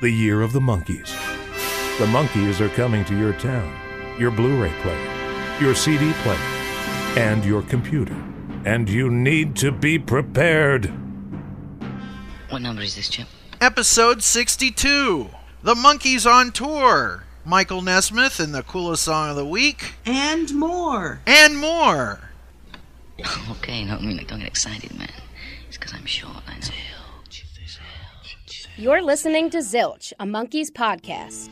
the year of the Monkees. The Monkees are coming to your town, your Blu ray player, your CD player, and your computer. And you need to be prepared. What number is this, Chip? Episode 62 The Monkees on Tour. Michael Nesmith and the coolest song of the week, And more. and more. Okay, no, I mean, don't get excited, man. It's because I'm short, I know. You're listening to Zilch, a Monkees podcast.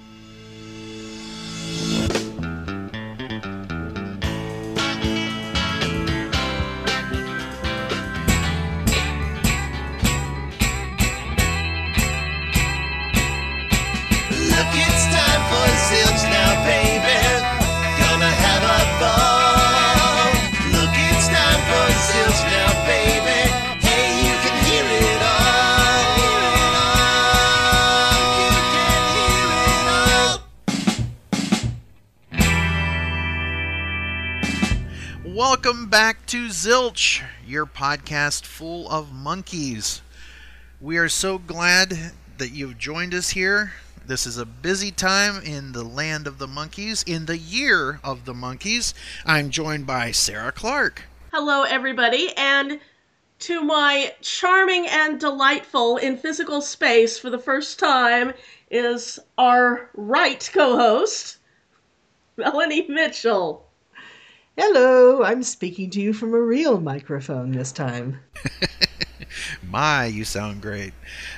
Welcome back to Zilch, your podcast full of Monkees. We are so glad that you've joined us here. This is a busy time in the land of the Monkees, in the year of the Monkees. I'm joined by Sarah Clark. Hello, everybody, and to my charming and delightful in physical space for the first time is our right co host, Melanie Mitchell. Hello, I'm speaking to you from a real microphone this time. My, you sound great.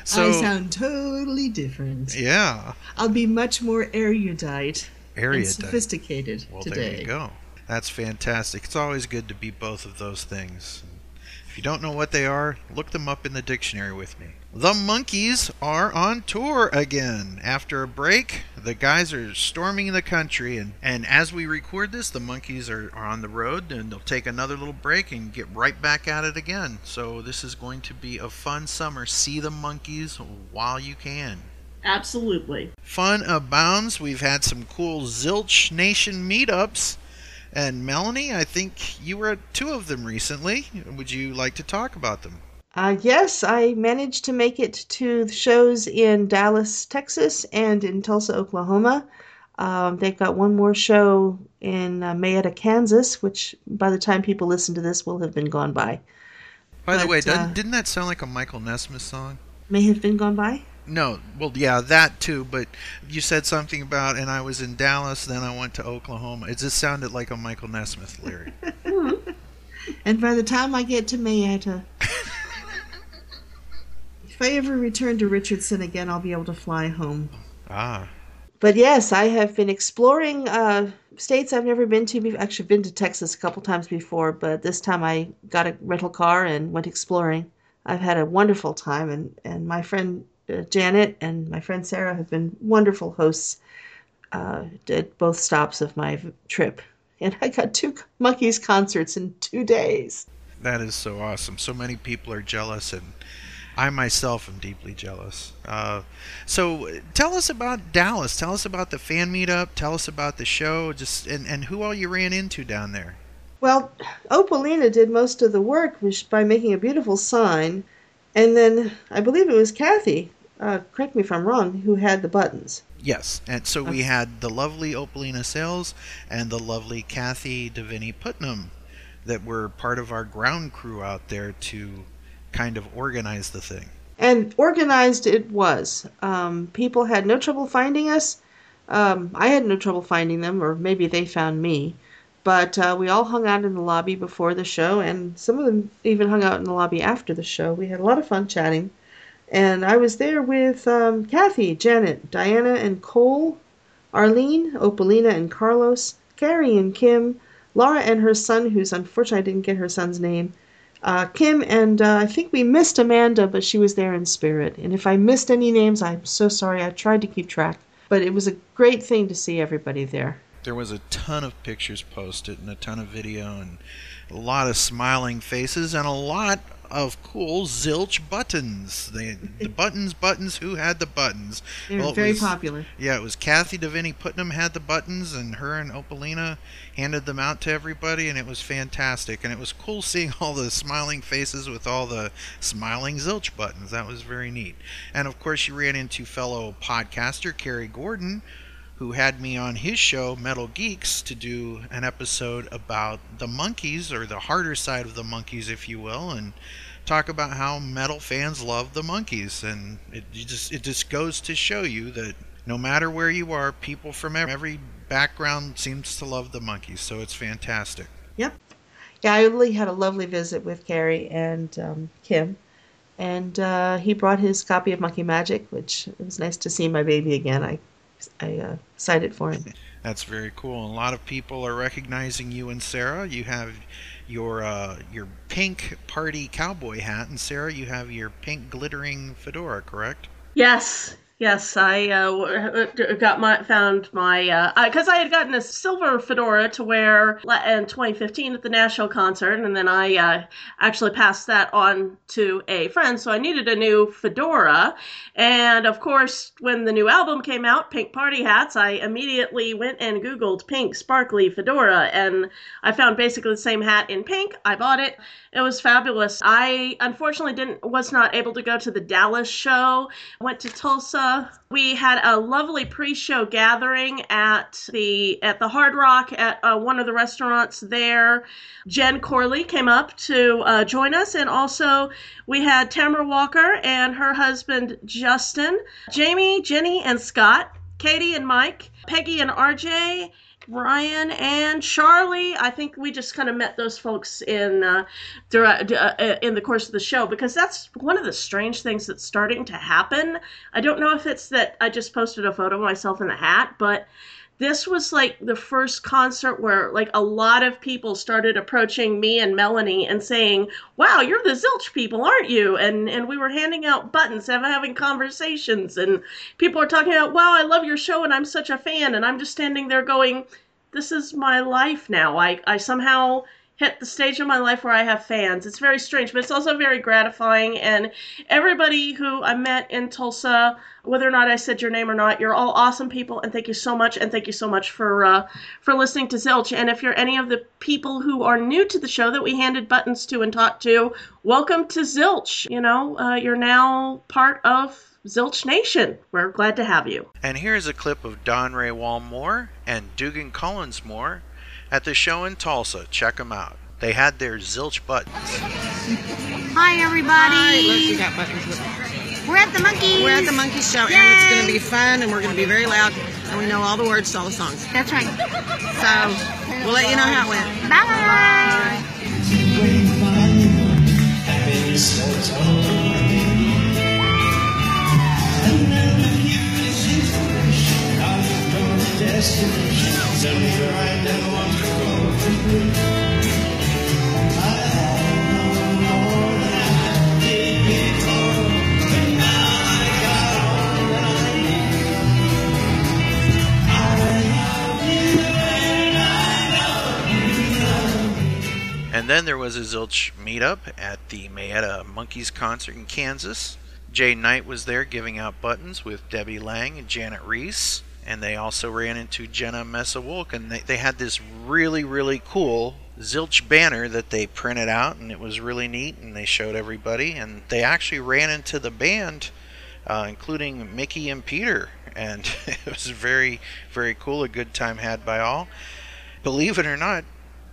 So, I sound totally different. yeah, I'll be much more erudite and erudite. sophisticated Well, today. there you go. That's fantastic. It's always good to be both of those things. If you don't know what they are, look them up in the dictionary with me. The Monkees are on tour again. After a break, the guys are storming the country, and, and as we record this, the Monkees are, are on the road, and they'll take another little break and get right back at it again. So, this is going to be a fun summer. See the Monkees while you can. Absolutely. Fun abounds. We've had some cool Zilch Nation meetups. And Melanie, I think you were at two of them recently. Would you like to talk about them? Uh, yes, I managed to make it to the shows in Dallas, Texas, and in Tulsa, Oklahoma. Um, they've got one more show in uh, Mayetta, Kansas, which by the time people listen to this will have been gone by. By the way, uh, didn't that sound like a Michael Nesmith song? May have been gone by? No, well, yeah, that too. But you said something about, and I was in Dallas, then I went to Oklahoma. It just sounded like a Michael Nesmith lyric. And by the time I get to Mayetta, if I ever return to Richardson again, I'll be able to fly home. ah, But yes, I have been exploring uh, states I've never been to. Be- Actually, been to Texas a couple times before, but this time I got a rental car and went exploring. I've had a wonderful time, and, and my friend uh, Janet and my friend Sarah have been wonderful hosts uh, at both stops of my trip. And I got two Monkees concerts in two days. that is so awesome. So many people are jealous, and I myself am deeply jealous. Uh, so tell us about Dallas. Tell us about the fan meetup. Tell us about the show. Just and, and who all you ran into down there. Well, Opalina did most of the work by making a beautiful sign, and then I believe it was Kathy, uh, correct me if I'm wrong, who had the buttons. Yes, and so we had the lovely Opalina Sales and the lovely Kathy Deviney Putnam that were part of our ground crew out there to kind of organize the thing. And organized it was. Um, people had no trouble finding us. Um, I had no trouble finding them, or maybe they found me. But uh, we all hung out in the lobby before the show, and some of them even hung out in the lobby after the show. We had a lot of fun chatting. And I was there with um, Kathy, Janet, Diana, and Cole, Arlene, Opalina, and Carlos, Carrie and Kim, Laura and her son, who's unfortunately I didn't get her son's name, uh, Kim, and uh, I think we missed Amanda, but she was there in spirit. And if I missed any names, I'm so sorry. I tried to keep track. But it was a great thing to see everybody there. There was a ton of pictures posted and a ton of video and a lot of smiling faces and a lot of cool zilch buttons. They, the buttons, buttons. Who had the buttons? They're Well, very was- popular. Yeah, it was Kathy Deviney Putnam had the buttons, and her and Opalina handed them out to everybody, and it was fantastic. And it was cool seeing all the smiling faces with all the smiling zilch buttons. That was very neat. And of course, you ran into fellow podcaster Carrie Gordon, who had me on his show, Metal Geeks, to do an episode about the Monkees, or the harder side of the Monkees, if you will, and talk about how metal fans love the Monkees. And it just it just goes to show you that no matter where you are, people from every background seems to love the Monkees. So it's fantastic. Yep. Yeah, I really had a lovely visit with Carrie and um, Kim. And uh, he brought his copy of Monkee Magic, which it was nice to see my baby again. I, I uh, cited for him. That's very cool. A lot of people are recognizing you and Sarah. You have your uh, your pink party cowboy hat, and Sarah, you have your pink glittering fedora. Correct? Yes, yes, I uh, got my found my because I had gotten a silver fedora to wear in 2015 at the Nashville concert, and then I uh, actually passed that on to a friend, so I needed a new fedora. And of course, when the new album came out, Pink Party Hats, I immediately went and Googled pink sparkly fedora, and I found basically the same hat in pink. I bought it. It was fabulous. I unfortunately didn't was not able to go to the Dallas show. Went to Tulsa. We had a lovely pre-show gathering at the at the Hard Rock at uh, one of the restaurants there. Jen Corley came up to uh, join us, and also we had Tamara Walker and her husband Justin, Jamie, Jenny, and Scott, Katie and Mike, Peggy and RJ. Ryan and Charlie. I think we just kind of met those folks in uh, throughout, uh, in the course of the show because that's one of the strange things that's starting to happen. I don't know if it's that I just posted a photo of myself in the hat, but this was like the first concert where like a lot of people started approaching me and Melanie and saying, "Wow, you're the Zilch people, aren't you?" And and we were handing out buttons, having conversations, and people are talking about, "Wow, I love your show, and I'm such a fan." And I'm just standing there going, "This is my life now. I I somehow." Hit the stage of my life where I have fans. It's very strange, but it's also very gratifying. And everybody who I met in Tulsa, whether or not I said your name or not, you're all awesome people, and thank you so much. And thank you so much for uh, for listening to Zilch. And if you're any of the people who are new to the show that we handed buttons to and talked to, welcome to Zilch. You know, uh, you're now part of Zilch Nation. We're glad to have you. And here's a clip of Don Ray Walmore and Dugan Collinsmore at the show in Tulsa. Check them out. They had their zilch buttons. Hi, everybody. Look, we got buttons with it. We're at the Monkee. We're at the Monkee Show, and it's going to be fun, and we're going to be very loud, and we know all the words to all the songs. That's right. So we'll let you know how it went. Bye. Bye. And then there was a Zilch meetup at the Mayetta Monkees concert in Kansas. Jay Knight was there giving out buttons with Debbie Lang and Janet Reese. And they also ran into Jenna Messawolk, and they, they had this really, really cool Zilch banner that they printed out, and it was really neat, and they showed everybody. And they actually ran into the band, uh, including Micky and Peter, and it was very, very cool, a good time had by all. Believe it or not,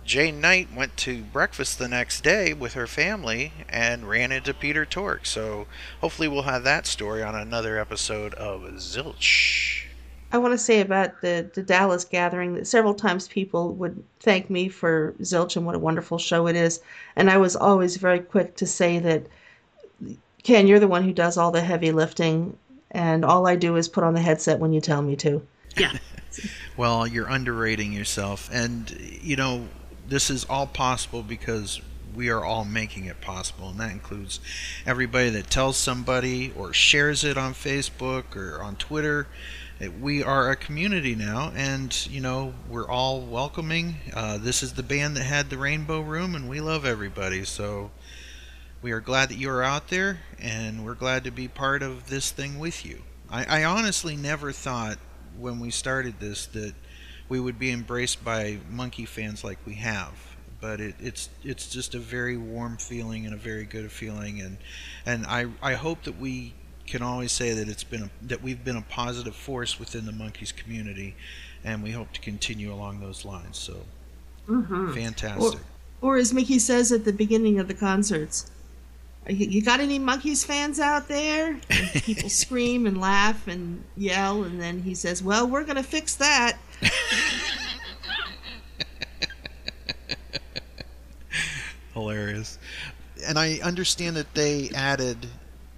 Jane Knight went to breakfast the next day with her family and ran into Peter Tork. So hopefully we'll have that story on another episode of Zilch. I want to say about the, the Dallas gathering that several times people would thank me for Zilch and what a wonderful show it is. And I was always very quick to say that, Ken, you're the one who does all the heavy lifting, and all I do is put on the headset when you tell me to. Yeah. Well, you're underrating yourself. And, you know, this is all possible because we are all making it possible. And that includes everybody that tells somebody or shares it on Facebook or on Twitter. We are a community now, and you know we're all welcoming. Uh, this is the band that had the Rainbow Room, and we love everybody. So we are glad that you are out there, and we're glad to be part of this thing with you. I, I honestly never thought when we started this that we would be embraced by Monkee fans like we have. But it, it's it's just a very warm feeling and a very good feeling, and and I I hope that we can always say that it's been a, that we've been a positive force within the Monkees community, and we hope to continue along those lines. So Mm-hmm. fantastic. Or as Micky says at the beginning of the concerts, you you got any Monkees fans out there? And people scream and laugh and yell, and then he says, "Well, we're gonna fix that." hilarious. And I understand that they added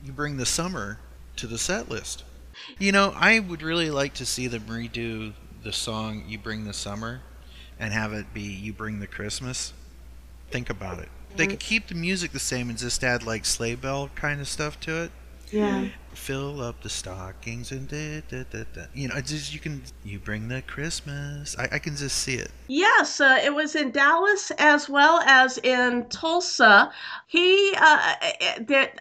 "You Bring the Summer" to the set list. You know, I would really like to see them redo the song "You Bring the Summer" and have it be "You Bring the Christmas." Think about it. They mm. could keep the music the same and just add like sleigh bell kind of stuff to it. Yeah. Fill up the stockings and da, da, da, da. you know, just you can you bring the Christmas. I, I can just see it. Yes, uh, it was in Dallas as well as in Tulsa. He, uh,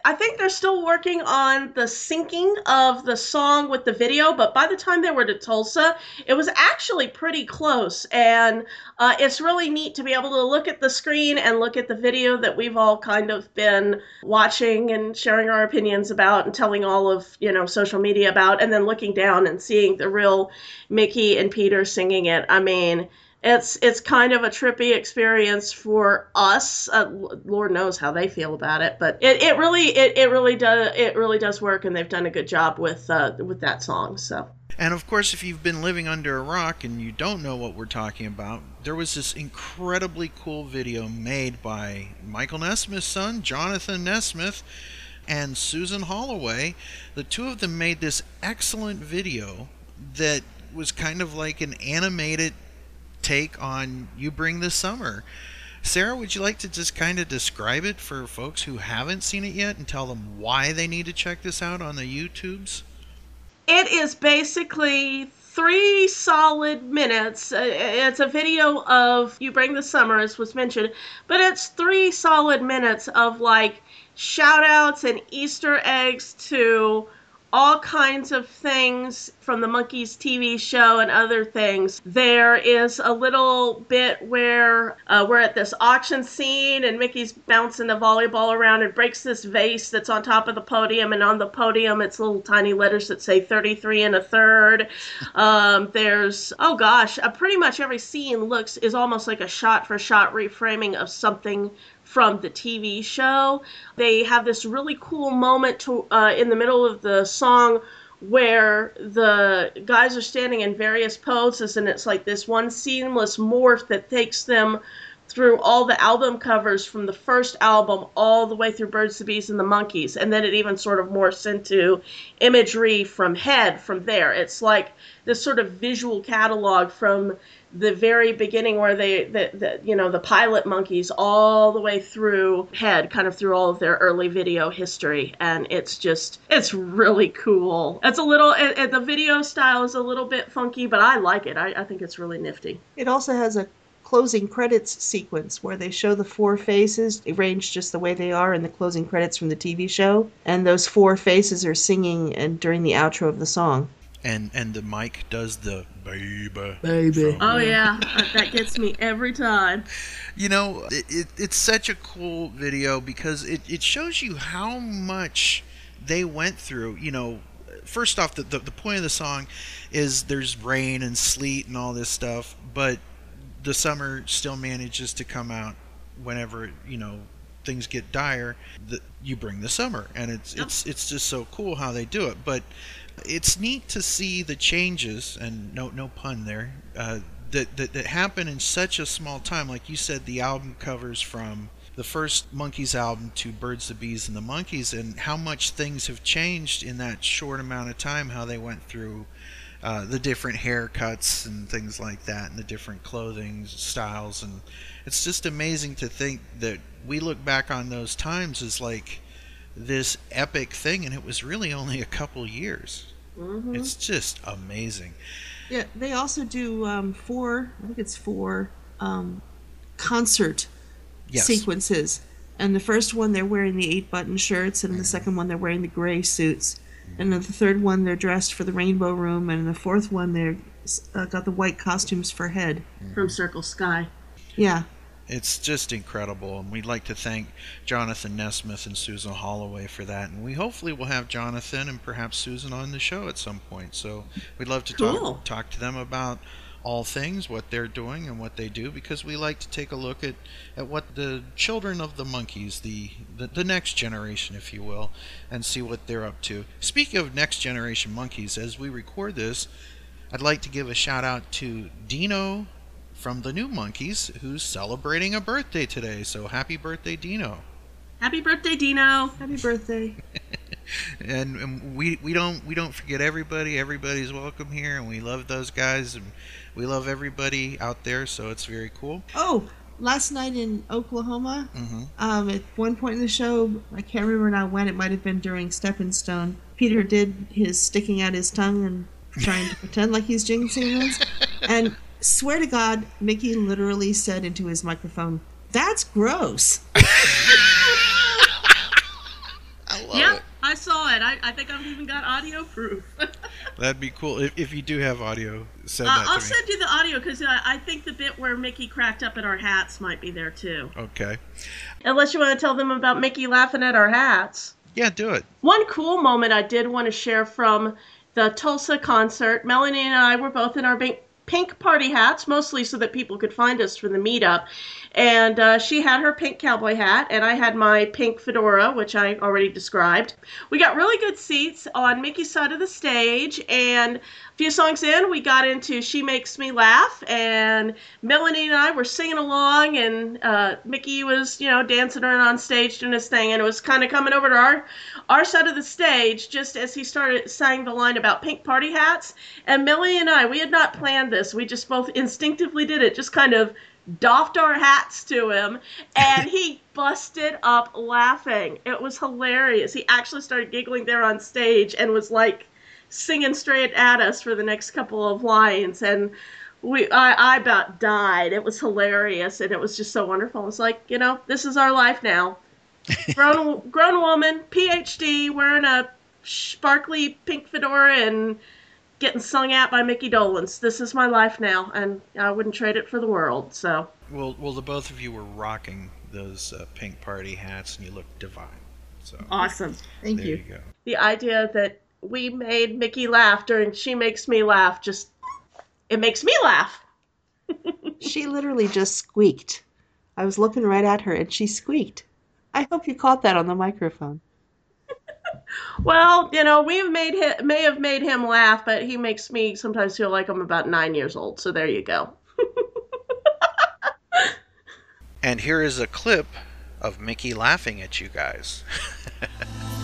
I think they're still working on the syncing of the song with the video, but by the time they were to Tulsa, it was actually pretty close. And uh, it's really neat to be able to look at the screen and look at the video that we've all kind of been watching and sharing our opinions about and telling all of, you know, social media about, and then looking down and seeing the real Micky and Peter singing it. I mean, it's it's kind of a trippy experience for us. Uh, Lord knows how they feel about it, but it, it really it, it really does it really does work, and they've done a good job with uh, with that song. So And of course, if you've been living under a rock and you don't know what we're talking about, there was this incredibly cool video made by Michael Nesmith's son, Jonathan Nesmith, and Susan Holloway. The two of them made this excellent video that was kind of like an animated take on You Bring the Summer. Sarah, would you like to just kind of describe it for folks who haven't seen it yet and tell them why they need to check this out on the YouTubes? it is basically three solid minutes. Uh, It's a video of You Bring the Summer, as was mentioned, but it's three solid minutes of like shout outs and Easter eggs to all kinds of things from the Monkees TV show and other things. There is a little bit where uh, we're at this auction scene and Micky's bouncing a volleyball around and breaks this vase that's on top of the podium, and on the podium it's little tiny letters that say 33 and a third. Um, there's oh gosh, uh, pretty much every scene looks is almost like a shot for shot reframing of something from the TV show. They have this really cool moment to, uh, in the middle of the song where the guys are standing in various poses, and it's like this one seamless morph that takes them through all the album covers from the first album all the way through Birds, the Bees, and the Monkees, and then it even sort of morphs into imagery from Head from there. It's like this sort of visual catalog from the very beginning where they the, the you know the pilot Monkees all the way through head kind of through all of their early video history. And it's just it's really cool. It's a little it, it- the video style is a little bit funky but i like it. I, I think it's really nifty. It also has a closing credits sequence where they show the four faces arranged just the way they are in the closing credits from the TV show, and those four faces are singing and during the outro of the song. and and the mic does the baby Baby. oh yeah that gets me every time you know it, it, it's such a cool video because it, it shows you how much they went through you know first off the, the, the point of the song is there's rain and sleet and all this stuff but the summer still manages to come out whenever you know things get dire the, you bring the summer. And it's it's it's just so cool how they do it. But it's neat to see the changes and no no pun there uh, that, that that happen in such a small time. Like you said the album covers from the first Monkees album to birds the bees and the Monkees and how much things have changed in that short amount of time how they went through uh, the different haircuts and things like that and the different clothing styles and it's just amazing to think that we look back on those times as like this epic thing and it was really only a couple years Mhm. it's just amazing Yeah, they also do um, four, I think it's four um, concert Yes. sequences And the first one, they're wearing the eight button shirts, and the second one, they're wearing the gray suits. And in the third one, they're dressed for the Rainbow Room, and in the fourth one, they're uh, got the white costumes for head. From Circle Sky. Yeah. It's just incredible, and we'd like to thank Jonathan Nesmith and Susan Holloway for that. And we hopefully will have Jonathan and perhaps Susan on the show at some point. So we'd love to Cool. talk talk to them about all things, what they're doing and what they do, because we like to take a look at, at what the children of the Monkees, the, the the next generation, if you will, and see what they're up to. Speaking of next generation Monkees, as we record this, I'd like to give a shout out to Dino from the New Monkees, who's celebrating a birthday today. So happy birthday, Dino! Happy birthday, Dino. Happy birthday. And, and we we don't we don't forget everybody. Everybody's welcome here, and we love those guys, and we love everybody out there. So it's very cool. Oh, last night in Oklahoma, hmm um, at one point in the show, I can't remember now when, it might have been during Stepping Stone, Peter did his sticking out his tongue and trying to pretend like he's jinxing things. And swear to God, Micky literally said into his microphone, That's gross. I love Yep, it. I saw it. I, I think I've even got audio proof. That'd be cool if, if you do have audio. Send Uh, that I'll to me. send you the audio because uh, I think the bit where Micky cracked up at our hats might be there too. Okay. Unless you want to tell them about Micky laughing at our hats. Yeah, do it. One cool moment I did want to share from the Tulsa concert. Melanie and I were both in our pink party hats, mostly so that people could find us for the meetup. And uh, she had her pink cowboy hat, and I had my pink fedora, which I already described. We got really good seats on Micky's side of the stage, and a few songs in, we got into She Makes Me Laugh, and Melanie and I were singing along, and uh, Micky was, you know, dancing around on stage doing his thing, and it was kind of coming over to our our side of the stage just as he started saying the line about pink party hats. And Melanie and I, we had not planned this. We just both instinctively did it, just kind of doffed our hats to him, and he busted up laughing. It was hilarious. He actually started giggling there on stage and was like singing straight at us for the next couple of lines. And we, I, I about died. It was hilarious, and it was just so wonderful. It's like, you know, this is our life now grown grown woman, PhD, wearing a sparkly pink fedora and getting sung at by Micky Dolenz. This is my life now, and I wouldn't trade it for the world. So Well, well, the both of you were rocking those uh, pink party hats, and you looked divine. So awesome. Thank there you. you go. The idea that we made Micky laugh during She Makes Me Laugh just it makes me laugh. She literally just squeaked. I was looking right at her and she squeaked. I hope you caught that on the microphone. Well, you know, we have made him, may have made him laugh, but he makes me sometimes feel like I'm about nine years old. So there you go. And here is a clip of Micky laughing at you guys.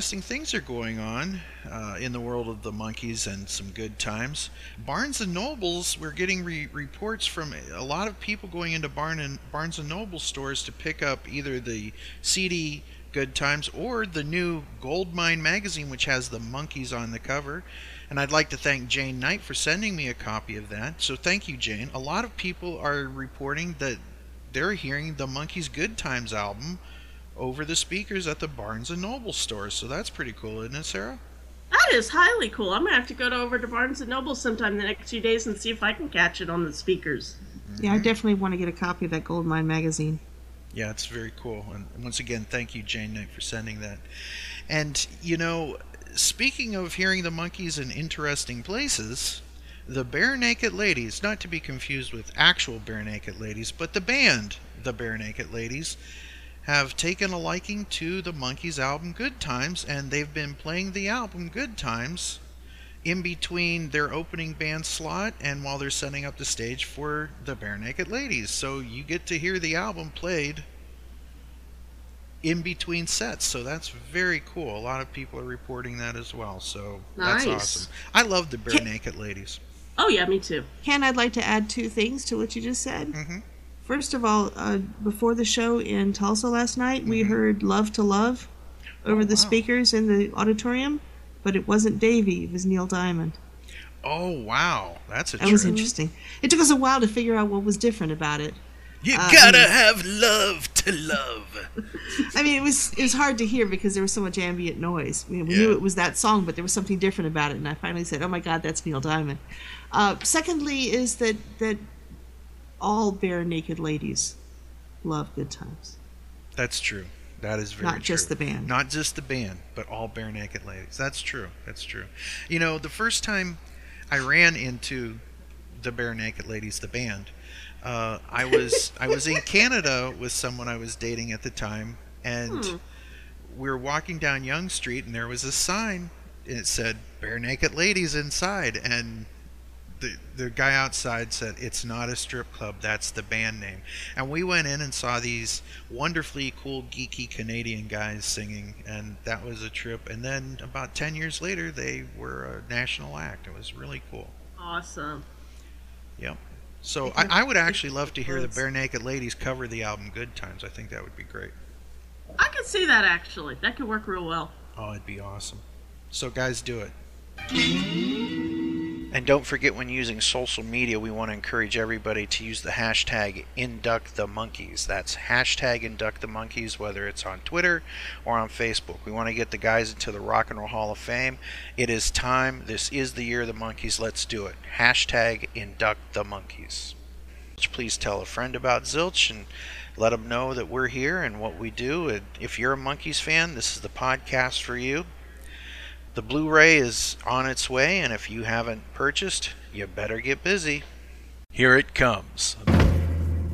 interesting things are going on uh, in the world of the Monkees and some good times. Barnes and Nobles, we're getting re- reports from a lot of people going into Barn and Barnes and Noble stores to pick up either the CD Good Times or the new Goldmine magazine, which has the Monkees on the cover. And I'd like to thank Jane Knight for sending me a copy of that. So thank you, Jane. A lot of people are reporting that they're hearing the Monkees Good Times album over the speakers at the Barnes and Noble stores. So that's pretty cool, isn't it, Sarah? That is highly cool. I'm gonna have to go to over to Barnes and Noble sometime the next few days and see if I can catch it on the speakers. Yeah, I definitely want to get a copy of that Goldmine magazine. Yeah, it's very cool. And once again, thank you, Jane Knight, for sending that. And, you know, speaking of hearing the Monkees in interesting places, the Barenaked Ladies, not to be confused with actual Bare Naked Ladies, but the band, the Barenaked Ladies, have taken a liking to the Monkees album Good Times, and they've been playing the album Good Times in between their opening band slot and while they're setting up the stage for the Barenaked Ladies. So you get to hear the album played in between sets. So that's very cool. A lot of people are reporting that as well. So that's awesome. I love the Barenaked Ladies. Oh yeah, me too. Ken, I'd like to add two things to what you just said. Mhm. First of all, uh, before the show in Tulsa last night, we heard "Love to Love" over the wow. speakers in the auditorium, but it wasn't Davy, it was Neil Diamond. Oh wow, that's a That was interesting. It took us a while to figure out what was different about it. You Uh, gotta have love to love. I mean, it was it was hard to hear because there was so much ambient noise. We, we Yeah. knew it was that song, but there was something different about it, and I finally said, "Oh my God, that's Neil Diamond." Uh, secondly, is that that all bare naked ladies love good times. That's true. That is very Not just true. the band. Not just the band, but all bare naked ladies. That's true. That's true. You know, the first time I ran into the Barenaked Ladies, the band, uh, I was I was in Canada with someone I was dating at the time, and Hmm. we were walking down Yonge Street, and there was a sign, and it said "Barenaked Ladies Inside," and the the guy outside said it's not a strip club that's the band name and we went in and saw these wonderfully cool geeky canadian guys singing and that was a trip and then about 10 years later they were a national act it was really cool Awesome. yep so I, I would actually love to hear the Barenaked Ladies cover the album good times i think that would be great I could see that actually. That could work real well. Oh, it'd be awesome. So, guys, do it. And don't forget when using social media, we want to encourage everybody to use the hashtag InductTheMonkees. That's hashtag InductTheMonkees, whether it's on Twitter or on Facebook. We want to get the guys into the Rock and Roll Hall of Fame. It is time. This is the year of the Monkees. Let's do it. Hashtag InductTheMonkees. Please tell a friend about Zilch and let them know that we're here and what we do. And if you're a Monkees fan, this is the podcast for you. The Blu-ray is on its way, and if you haven't purchased, you better get busy. Here it comes.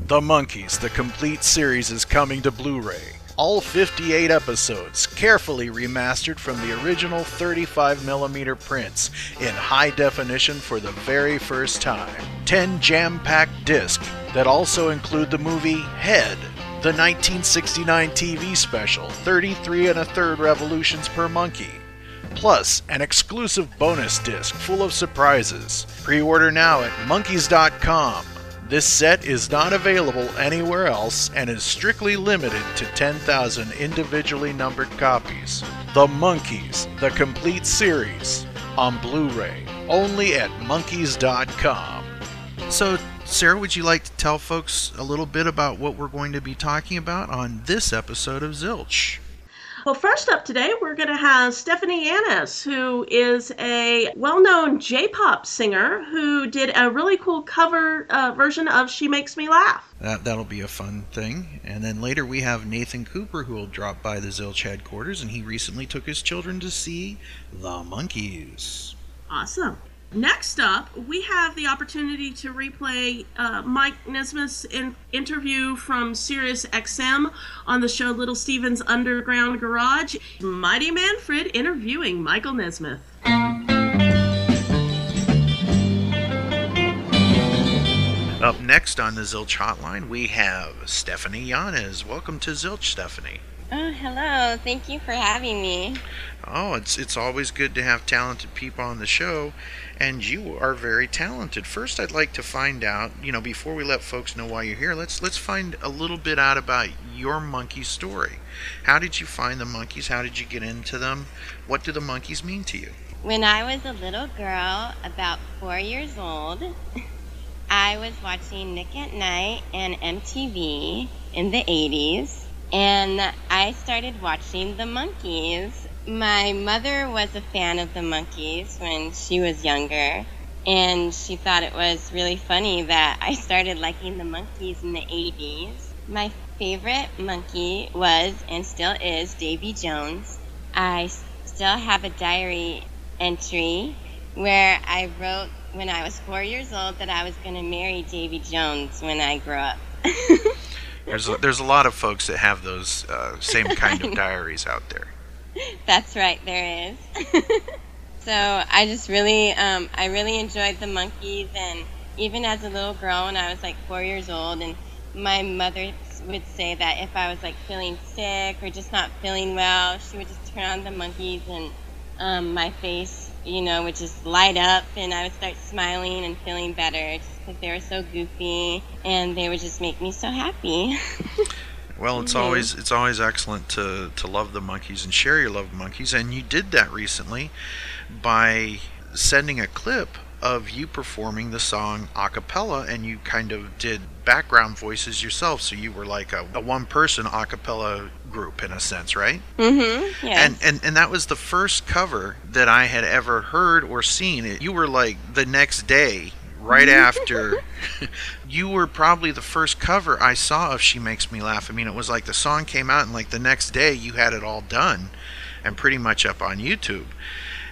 The Monkees, the complete series, is coming to Blu-ray. All 58 episodes, carefully remastered from the original 35mm prints in high definition for the very first time. 10 jam-packed discs that also include the movie Head, the 1969 TV special 33 and a third revolutions per Monkee, plus an exclusive bonus disc full of surprises. Pre-order now at monkees.com. This set is not available anywhere else and is strictly limited to 10,000 individually numbered copies. The Monkees, the complete series, on Blu-ray, only at monkees.com. So, Sarah, would you like to tell folks a little bit about what we're going to be talking about on this episode of Zilch? Well, first up today, we're going to have Stephanie Yanez, who is a well known J pop singer who did a really cool cover uh, version of She Makes Me Laugh. That that'll be a fun thing. And then later we have Nathan Cooper who will drop by the Zilch headquarters and he recently took his children to see The Monkees. Awesome. Next up, we have the opportunity to replay uh, Mike Nesmith's in- interview from Sirius XM on the show Little Steven's Underground Garage. Mighty Manfred interviewing Michael Nesmith. Up next on the Zilch hotline we have Stephanie Yanez. Welcome to Zilch, Stephanie. Oh, hello. Thank you for having me. Oh, it's it's always good to have talented people on the show, and you are very talented. First, I'd like to find out, you know, before we let folks know why you're here, let's let's find a little bit out about your Monkee story. How did you find the Monkees? How did you get into them? What do the Monkees mean to you? When I was a little girl, about four years old, I was watching Nick at Nite and MTV in the 80s, and I started watching the Monkees. My mother was a fan of the Monkees when she was younger, and she thought it was really funny that I started liking the Monkees in the 80s. My favorite Monkee was and still is Davy Jones. I still have a diary entry where I wrote when I was four years old that I was going to marry Davy Jones when I grew up. There's a, there's a lot of folks that have those uh, same kind of diaries out there. That's right, there is. so I just really, um, I really enjoyed the Monkees, and even as a little girl, when I was like four years old, and my mother would say that if I was like feeling sick or just not feeling well, she would just turn on the Monkees and um, my face, you know, would just light up and I would start smiling and feeling better just because they were so goofy and they would just make me so happy. Well, it's Mhm. always it's always excellent to to love the Monkees and share your love of Monkees, and you did that recently by sending a clip of you performing the song a cappella, and you kind of did background voices yourself, so you were like a, a one person a cappella group in a sense, right? mm-hmm. Yeah. And, and and that was the first cover that I had ever heard or seen. It you were like the next day, right after. you were probably the first cover I saw of "She Makes Me Laugh." I mean, it was like the song came out, and like the next day, you had it all done, and pretty much up on YouTube.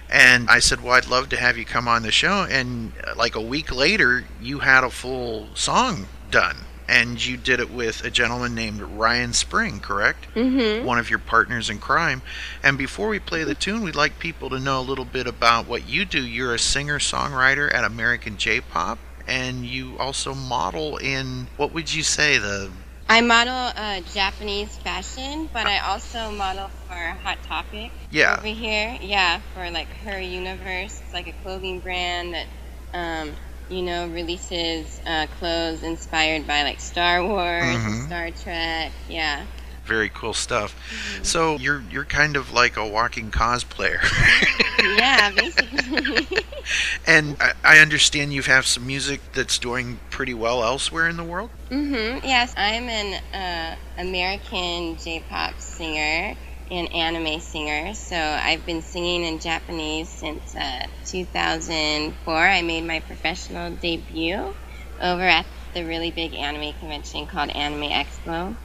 And I said, "Well, I'd love to have you come on the show." And uh, like a week later, you had a full song done, and you did it with a gentleman named Ryan Spring, correct? mm-hmm. one of your partners in crime. And before we play the tune, we'd like people to know a little bit about what you do. You're a singer songwriter at American J Pop, and you also model in what would you say the I model uh, Japanese fashion, but I also model for Hot Topic yeah over here. Yeah, for like Her Universe. It's like a clothing brand that, um, you know, releases uh, clothes inspired by like Star Wars Mhm. and Star Trek. Yeah. Very cool stuff. So you're you're kind of like a walking cosplayer. Yeah, basically. and I, I understand you have some music that's doing pretty well elsewhere in the world. Mm-hmm. Yes, I'm an uh, American J-pop singer and anime singer. So I've been singing in Japanese since uh, 2004. I made my professional debut over at the really big anime convention called Anime Expo.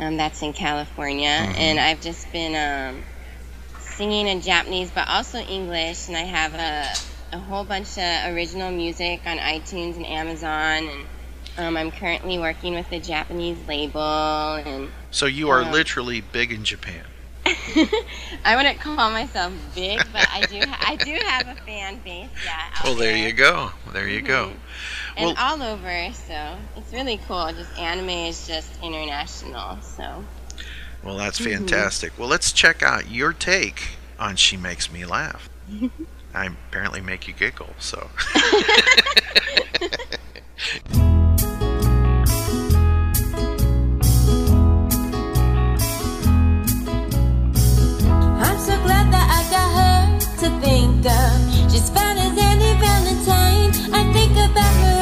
Um, that's in California, and I've just been um, singing in Japanese, but also English, and I have a, a whole bunch of original music on iTunes and Amazon, and um, I'm currently working with a Japanese label, and So you are Yeah. literally big in Japan. I wouldn't call myself big, but I do I do have a fan base. Yeah. Well, there there. you go. There you go. And Well- all over, so it's really cool. Just anime is just international, so. Well, that's Mhm. fantastic. Well, let's check out your take on She Makes Me Laugh. I apparently make you giggle, so. I'm so glad that I got her to think of. She's fine as any Valentine. I think about her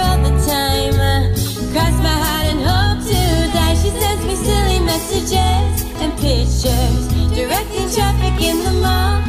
messages and pictures, directing traffic in the mall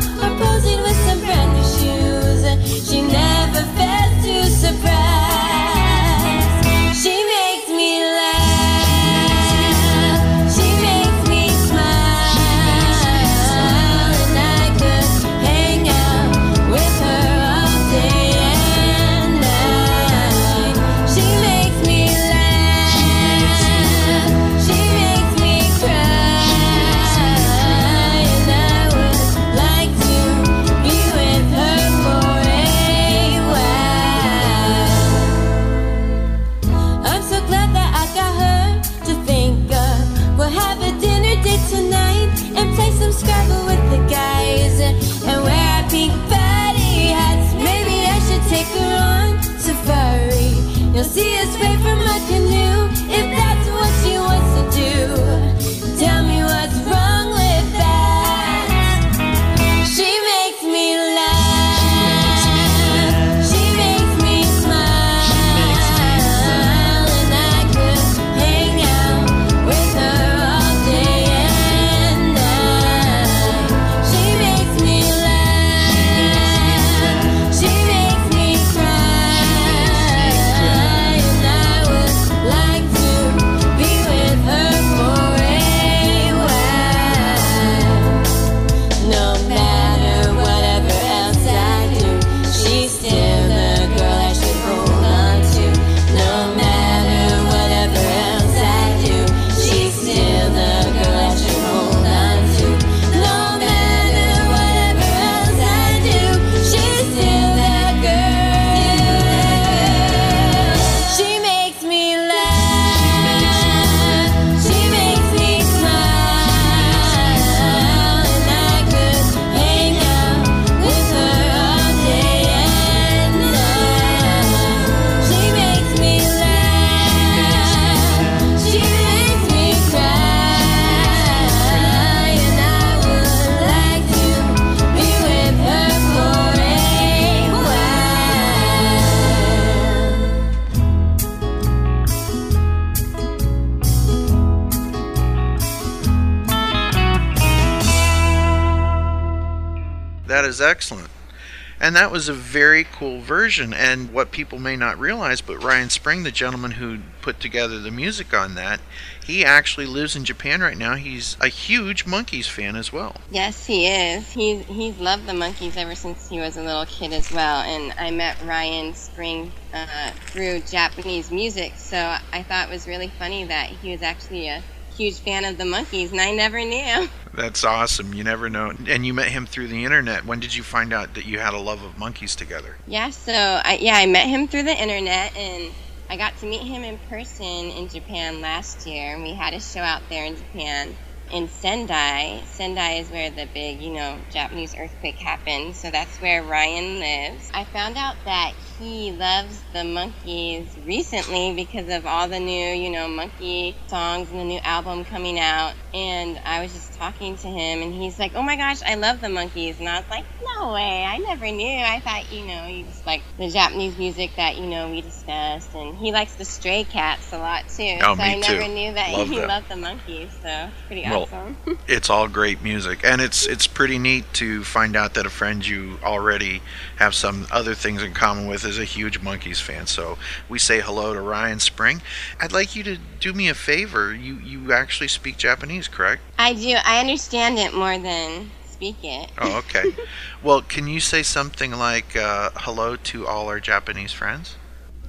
And that was a very cool version. And what people may not realize, but Ryan Spring, the gentleman who put together the music on that, he actually lives in Japan right now. He's a huge Monkees fan as well. Yes, he is. He's he's loved the Monkees ever since he was a little kid as well. And I met Ryan Spring uh, through Japanese music, so I thought it was really funny that he was actually a huge fan of the Monkees, and I never knew. That's awesome. You never know. And you met him through the internet. When did you find out that you had a love of Monkees together? Yeah, so I, yeah, I met him through the internet, and I got to meet him in person in Japan last year. And we had a show out there in Japan in Sendai. Sendai is where the big, you know, Japanese earthquake happened. So that's where Ryan lives. I found out that he loves the Monkees recently because of all the new, you know, Monkee songs and the new album coming out. And I was just talking to him, and he's like, "Oh my gosh, I love the Monkees." And I was like, "No way! I never knew. I thought, you know, you just like the Japanese music that you know we discussed." And he likes the Stray Cats a lot too. Oh, so me I never too. knew that Love he them. loved the Monkees. So it's pretty Well, awesome. it's all great music and it's it's pretty neat to find out that a friend you already have some other things in common with is a huge Monkees fan so we say hello to ryan spring i'd like you to do me a favor you you actually speak japanese correct I do. I understand it more than speak it. Oh, okay. well, can you say something like uh, hello to all our Japanese friends?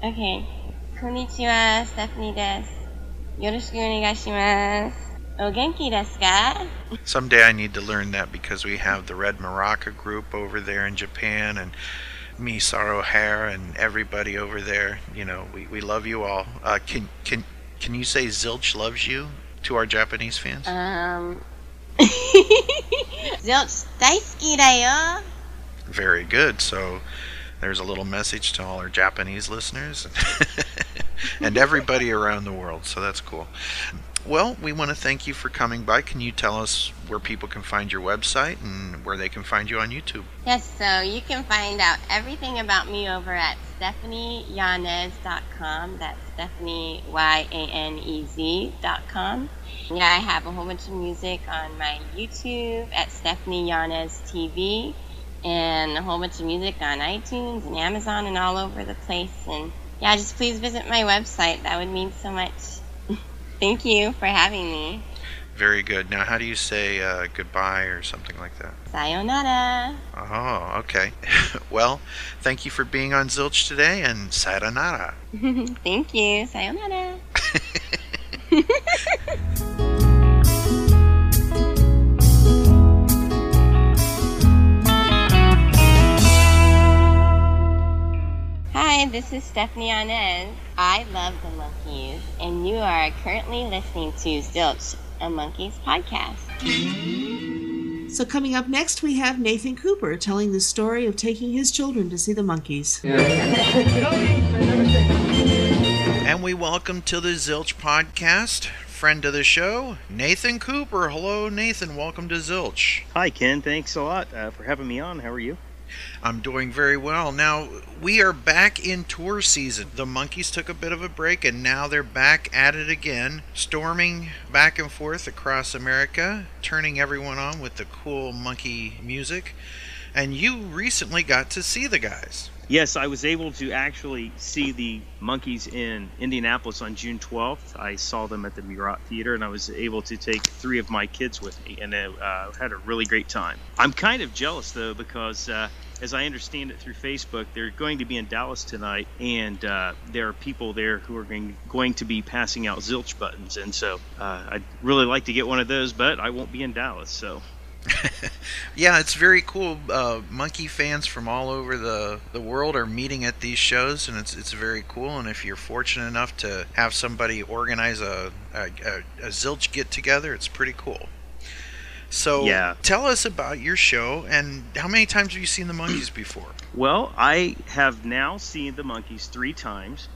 Okay. Konnichiwa, Stephanie des. Yoroshiku onegaishimasu. Oh, o desu ka? Someday I need to learn that because we have the Red Maraca group over there in Japan and me, Saro Hare and everybody over there. You know, we, we love you all. Uh, can can can you say Zilch loves you to our Japanese fans? Um, Very good. So there's a little message to all our Japanese listeners and everybody around the world. So that's cool well we want to thank you for coming by can you tell us where people can find your website and where they can find you on youtube Yes, so you can find out everything about me over at stephanieyanez.com. That's Stephanie, Y-A-N-E-Z dot com. Yeah, I have a whole bunch of music on my YouTube at Stephanie Yanez TV and a whole bunch of music on iTunes and Amazon and all over the place. And yeah, just please visit my website. That would mean so much. Thank you for having me. Very good. Now, how do you say uh, goodbye or something like that? Sayonara. Oh, okay. well, thank you for being on Zilch today and sayonara. Thank you. Sayonara. Hi, this is Stephanie Yanez. I love the Monkees, and you are currently listening to Zilch, a Monkees podcast. So, coming up next, we have Nathan Cooper telling the story of taking his children to see the Monkees. And we welcome to the Zilch podcast, friend of the show, Nathan Cooper. Hello, Nathan. Welcome to Zilch. Hi, Ken. Thanks a lot uh, for having me on. How are you? I'm doing very well. Now, we are back in tour season. The Monkees took a bit of a break and now they're back at it again, storming back and forth across America, turning everyone on with the cool Monkee music. And you recently got to see the guys. Yes, I was able to actually see the Monkees in Indianapolis on June 12th. I saw them at the Murat Theater, and I was able to take three of my kids with me, and uh, had a really great time. I'm kind of jealous though because, uh, as I understand it through Facebook, they're going to be in Dallas tonight, and uh, there are people there who are going, going to be passing out zilch buttons, and so uh, I'd really like to get one of those, but I won't be in Dallas, so. Yeah, it's very cool. Uh, Monkee fans from all over the, the world are meeting at these shows, and it's it's very cool. And if you're fortunate enough to have somebody organize a a, a, a zilch get together, it's pretty cool. So, Yeah. tell us about your show and how many times have you seen the Monkees before? Well, I have now seen the Monkees three times.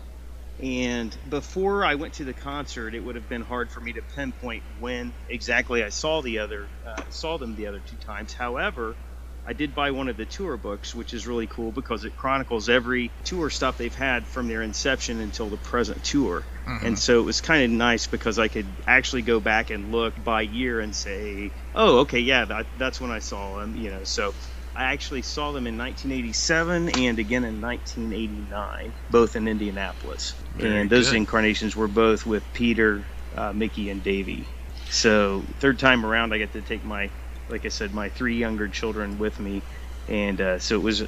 And before I went to the concert, it would have been hard for me to pinpoint when exactly I saw the other uh, saw them the other two times. However, I did buy one of the tour books, which is really cool because it chronicles every tour stop they've had from their inception until the present tour. Mhm. And so it was kind of nice because I could actually go back and look by year and say, "Oh, okay, yeah, that, that's when I saw them." You know, so I actually saw them in 1987 and again in 1989, both in Indianapolis. Very and those good. incarnations were both with Peter, uh, Micky, and Davy. So third time around, I get to take my, like I said, my three younger children with me, and uh, so it was a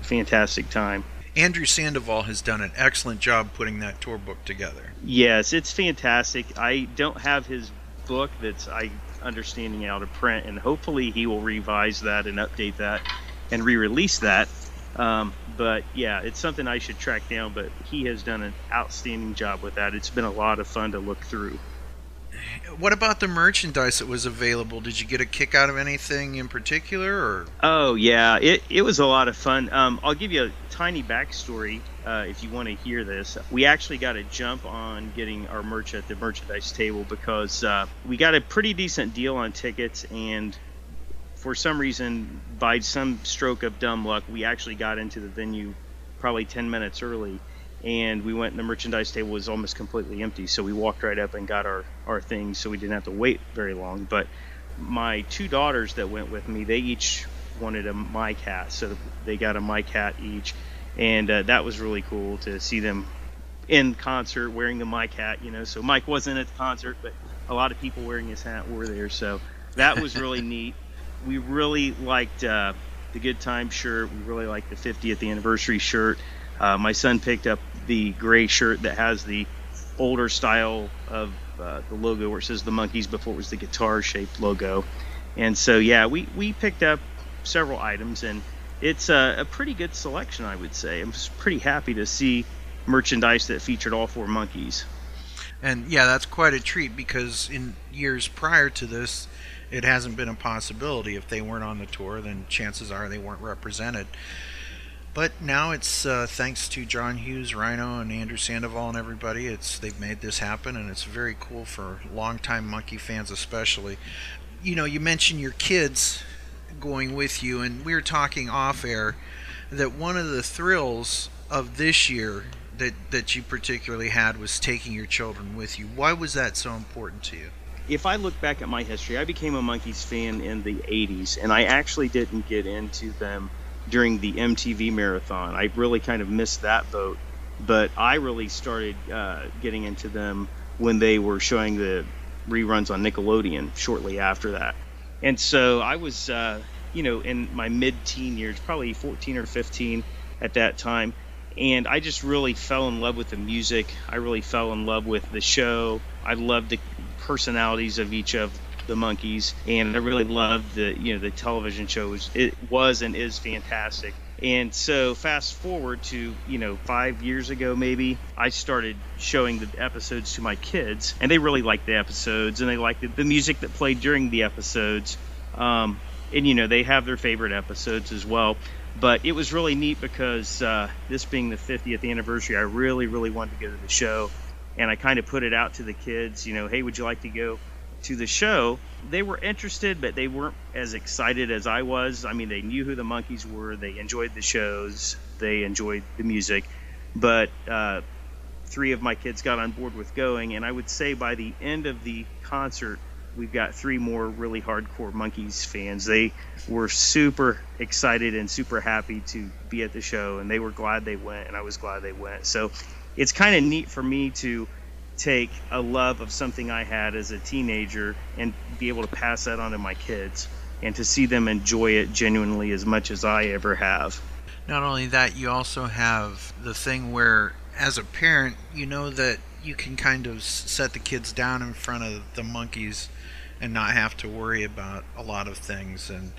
fantastic time. Andrew Sandoval has done an excellent job putting that tour book together. Yes, it's fantastic. I don't have his book that's I understanding out of print, and hopefully he will revise that and update that and re-release that. Um, but yeah, it's something I should track down. But he has done an outstanding job with that. It's been a lot of fun to look through. What about the merchandise that was available? Did you get a kick out of anything in particular, or Oh yeah, it, it was a lot of fun. Um, I'll give you a tiny backstory uh, if you want to hear this. We actually got a jump on getting our merch at the merchandise table because uh, we got a pretty decent deal on tickets, and for some reason, by some stroke of dumb luck, we actually got into the venue probably 10 minutes early. And we went, and the merchandise table was almost completely empty. So we walked right up and got our, our things, so we didn't have to wait very long. But my two daughters that went with me, they each wanted a mic hat, so they got a mic hat each, and uh, that was really cool to see them in concert wearing the mic hat. You know, so Mike wasn't at the concert, but a lot of people wearing his hat were there, so that was really neat. We really liked uh, the Good Time shirt. We really liked the 50th anniversary shirt. Uh, my son picked up the gray shirt that has the older style of uh, the logo where it says the Monkees before it was the guitar shaped logo. And so, yeah, we, we picked up several items, and it's a, a pretty good selection, I would say. I'm pretty happy to see merchandise that featured all four Monkees. And yeah, that's quite a treat because in years prior to this, it hasn't been a possibility. If they weren't on the tour, then chances are they weren't represented. But now it's uh, thanks to John Hughes, Rhino, and Andrew Sandoval and everybody. It's they've made this happen, and it's very cool for longtime Monkee fans, especially. You know, you mentioned your kids going with you, and we were talking off air that one of the thrills of this year that that you particularly had was taking your children with you. Why was that so important to you? if I look back at my history, I became a Monkees fan in the 80s, and I actually didn't get into them during the MTV marathon. I really kind of missed that boat, but I really started uh, getting into them when they were showing the reruns on Nickelodeon shortly after that. And so I was, uh, you know, in my mid teen years, probably 14 or 15 at that time. And I just really fell in love with the music. I really fell in love with the show. I loved the personalities of each of the Monkees, and I really loved the you know the television show. Was, it was and is fantastic. And so fast forward to you know five years ago maybe, I started showing the episodes to my kids, and they really liked the episodes, and they liked the, the music that played during the episodes. Um, and you know they have their favorite episodes as well. But it was really neat because uh, this being the 50th anniversary, I really really wanted to go to the show and I kind of put it out to the kids, you know, hey, would you like to go to the show? They were interested, but they weren't as excited as I was. I mean, they knew who the Monkees were, they enjoyed the shows, they enjoyed the music, but uh, three of my kids got on board with going, and I would say by the end of the concert, we've got three more really hardcore Monkees fans. They were super excited and super happy to be at the show, and they were glad they went, and I was glad they went. So it's kind of neat for me to take a love of something I had as a teenager and be able to pass that on to my kids and to see them enjoy it genuinely as much as I ever have. Not only that, you also have the thing where, as a parent, you know that you can kind of set the kids down in front of the Monkees and not have to worry about a lot of things. And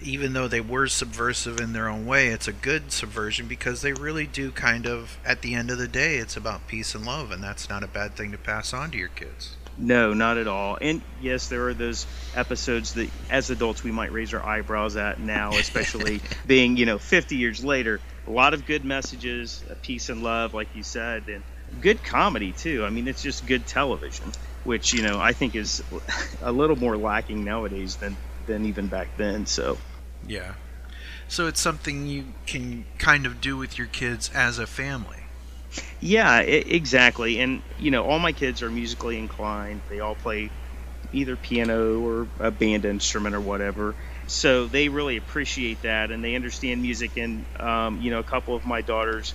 even though they were subversive in their own way, it's a good subversion because they really do kind of, at the end of the day, it's about peace and love, and that's not a bad thing to pass on to your kids. No, not at all. And yes, there are those episodes that as adults we might raise our eyebrows at now, especially being, you know, 50 years later. A lot of good messages, uh, peace and love, like you said, and good comedy too. I mean, it's just good television, which, you know, I think is a little more lacking nowadays than, than even back then. So, Yeah. So it's something you can kind of do with your kids as a family. Yeah, I- exactly. And you know, all my kids are musically inclined. They all play either piano or a band instrument or whatever. so they really appreciate that and they understand music and um, you know a couple of my daughters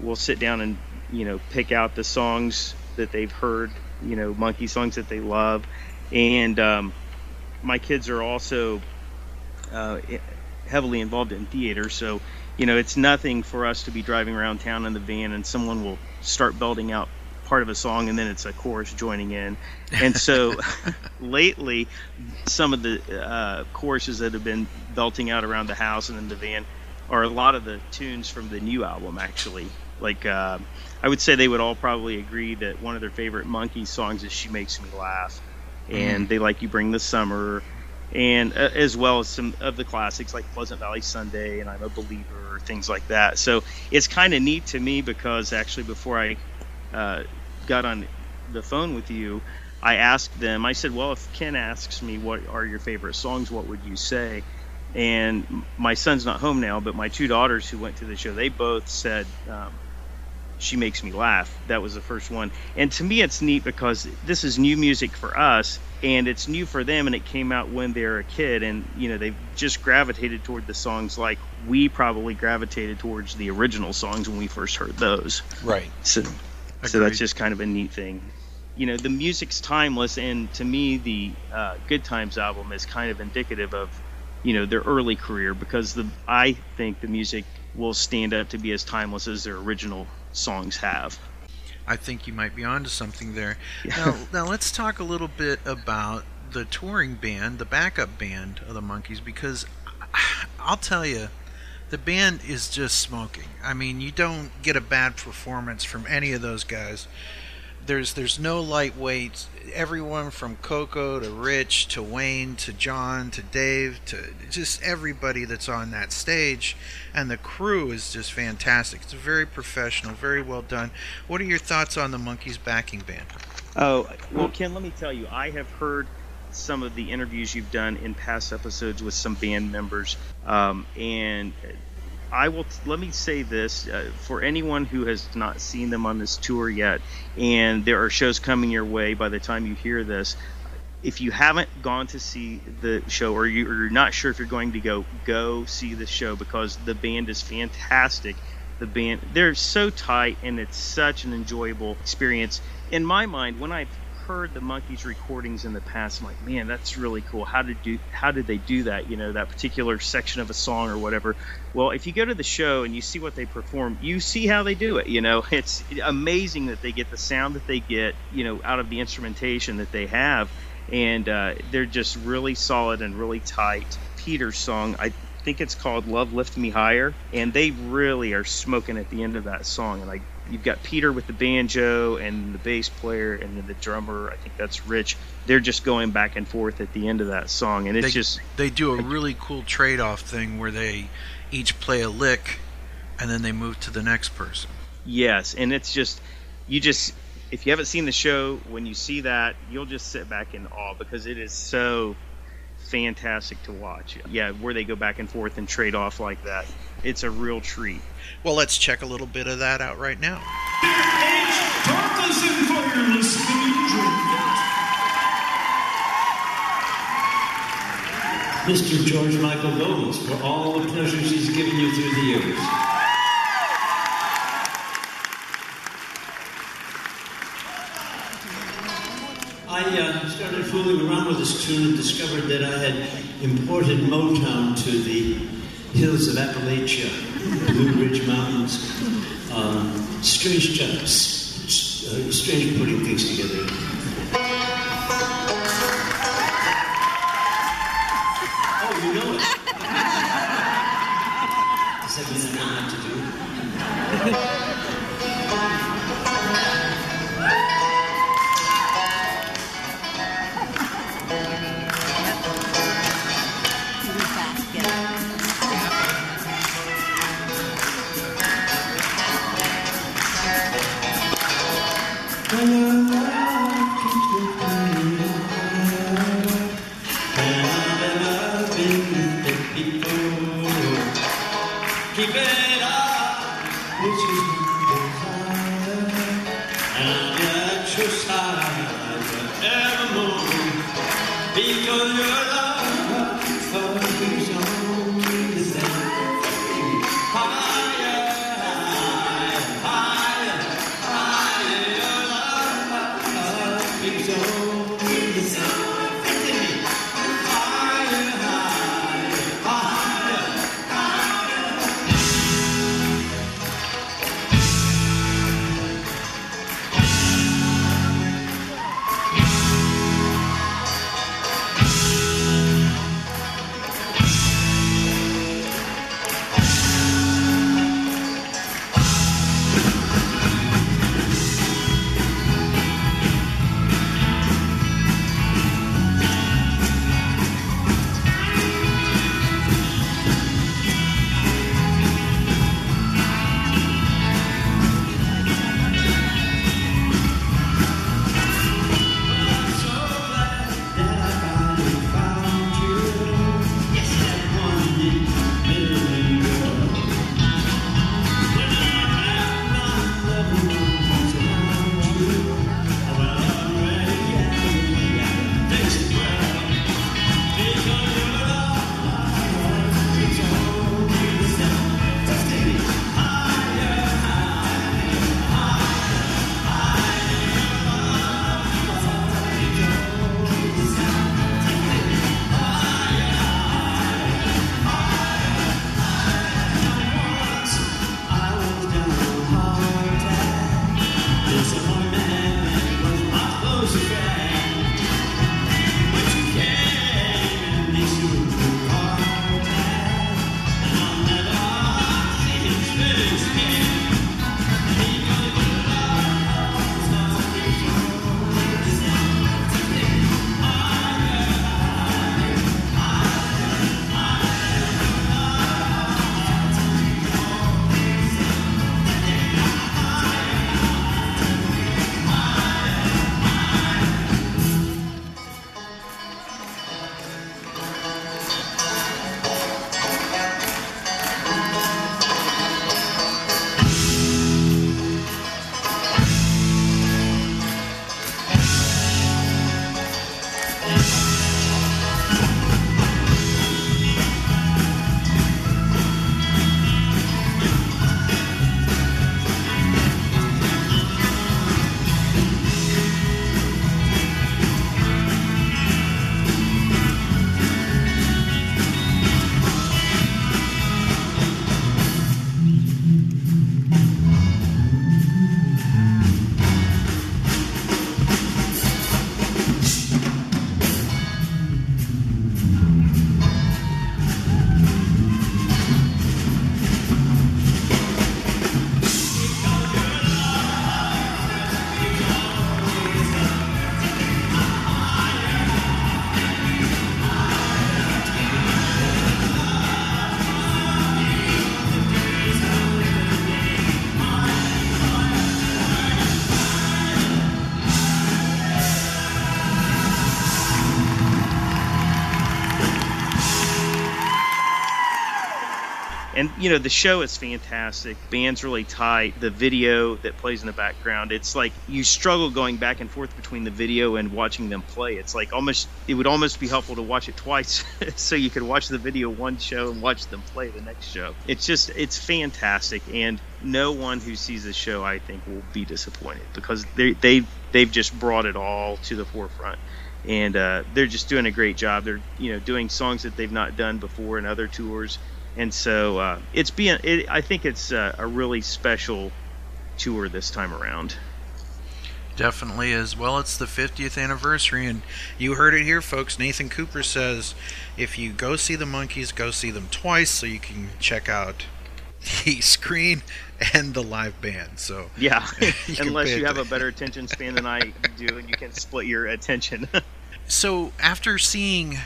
will sit down and you know pick out the songs that they've heard you know Monkee songs that they love and um, my kids are also uh, heavily involved in theater so you know it's nothing for us to be driving around town in the van and someone will start belting out part of a song and then it's a chorus joining in. And so lately some of the uh, choruses that have been belting out around the house and in the van are a lot of the tunes from the new album actually. Like uh, i would say they would all probably agree that one of their favorite Monkee songs is she makes me laugh and Mhm. they like you bring the summer. And uh, as well as some of the classics like pleasant valley sunday and i'm a believer things like that. So it's kind of neat to me because actually before i uh, got on the phone with you i asked them i said well if ken asks me what are your favorite songs what would you say? And my son's not home now but my two daughters who went to the show they both said um, she makes me laugh. That was the first one. And to me it's neat because this is new music for us and it's new for them and it came out when they're a kid and you know they've just gravitated toward the songs like we probably gravitated towards the original songs when we first heard those. Right. so, so that's just kind of a neat thing. You know the music's timeless and to me the uh, good times album is kind of indicative of you know their early career because the i think the music will stand up to be as timeless as their original songs have I think you might be onto something there. Now, now let's talk a little bit about the touring band, the backup band of the Monkees, because I'll tell you, the band is just smoking. I mean, you don't get a bad performance from any of those guys. There's there's no lightweights. Everyone from Coco to Rich to Wayne to John to Dave to just everybody that's on that stage, and the crew is just fantastic. It's very professional, very well done. What are your thoughts on the Monkees backing band? Oh, well, Ken, let me tell you, I have heard some of the interviews you've done in past episodes with some band members, um, and I will let me say this uh, for anyone who has not seen them on this tour yet, and there are shows coming your way by the time you hear this. If you haven't gone to see the show, or, you, you're not sure if you're going to go, go see the show because the band is fantastic. The band, they're so tight, and it's such an enjoyable experience. In my mind, when I've heard the Monkees recordings in the past, I'm like, man, that's really cool. How did do? How did they do that? You know, that particular section of a song or whatever. Well, if you go to the show and you see what they perform, you see how they do it. You know, it's amazing that they get the sound that they get, you know, out of the instrumentation that they have, and uh, they're just really solid and really tight. Peter's song, I think it's called "Love Lift Me Higher," and they really are smoking at the end of that song. And like, you've got Peter with the banjo and the bass player, and then the drummer. I think that's Rich. They're just going back and forth at the end of that song, and it's they, just they do a really cool trade-off thing where they each play a lick, and then they move to the next person. Yes, and it's just you just if you haven't seen the show, when you see that, you'll just sit back in awe because it is so fantastic to watch. Yeah, where they go back and forth and trade off like that. It's a real treat. Well, let's check a little bit of that out right now. Darkness and fire listening Mr. George Michael Gomez for all the pleasures he's given you through the years. I uh, started fooling around with this tune and discovered that I had imported Motown to the hills of Appalachia, the Blue Ridge Mountains. Um, strange jumps, uh, strange putting things together. You know the show is fantastic. Band's really tight. The video that plays in the background, it's like you struggle going back and forth between the video and watching them play. It's like almost it would almost be helpful to watch it twice, so you could watch the video one show and watch them play the next show. It's just it's fantastic, and no one who sees the show I think will be disappointed because they they they've just brought it all to the forefront and uh, they're just doing a great job. They're you know doing songs that they've not done before in other tours, and so uh, it's being. It, I think it's uh, a really special tour this time around. Definitely is. Well, it's the 50th anniversary, and you heard it here, folks. Nathan Cooper says if you go see the Monkees, go see them twice so you can check out the screen and the live band. So Yeah, you unless you have a better attention span than I do, and you can split your attention. So after seeing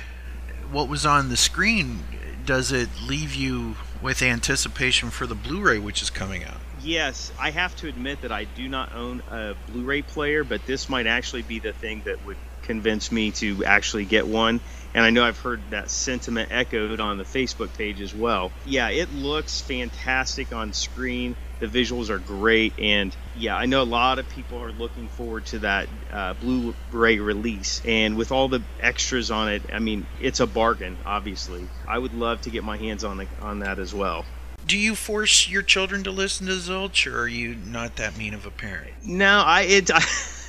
what was on the screen, does it leave you with anticipation for the Blu-ray which is coming out? Yes, I have to admit that I do not own a Blu-ray player, but this might actually be the thing that would convince me to actually get one. And I know I've heard that sentiment echoed on the Facebook page as well. Yeah, it looks fantastic on screen. The visuals are great, and yeah, I know a lot of people are looking forward to that uh, Blu-ray release. And with all the extras on it, I mean, it's a bargain. Obviously, I would love to get my hands on the, on that as well. Do you force your children to listen to Zilch, or are you not that mean of a parent? No, I it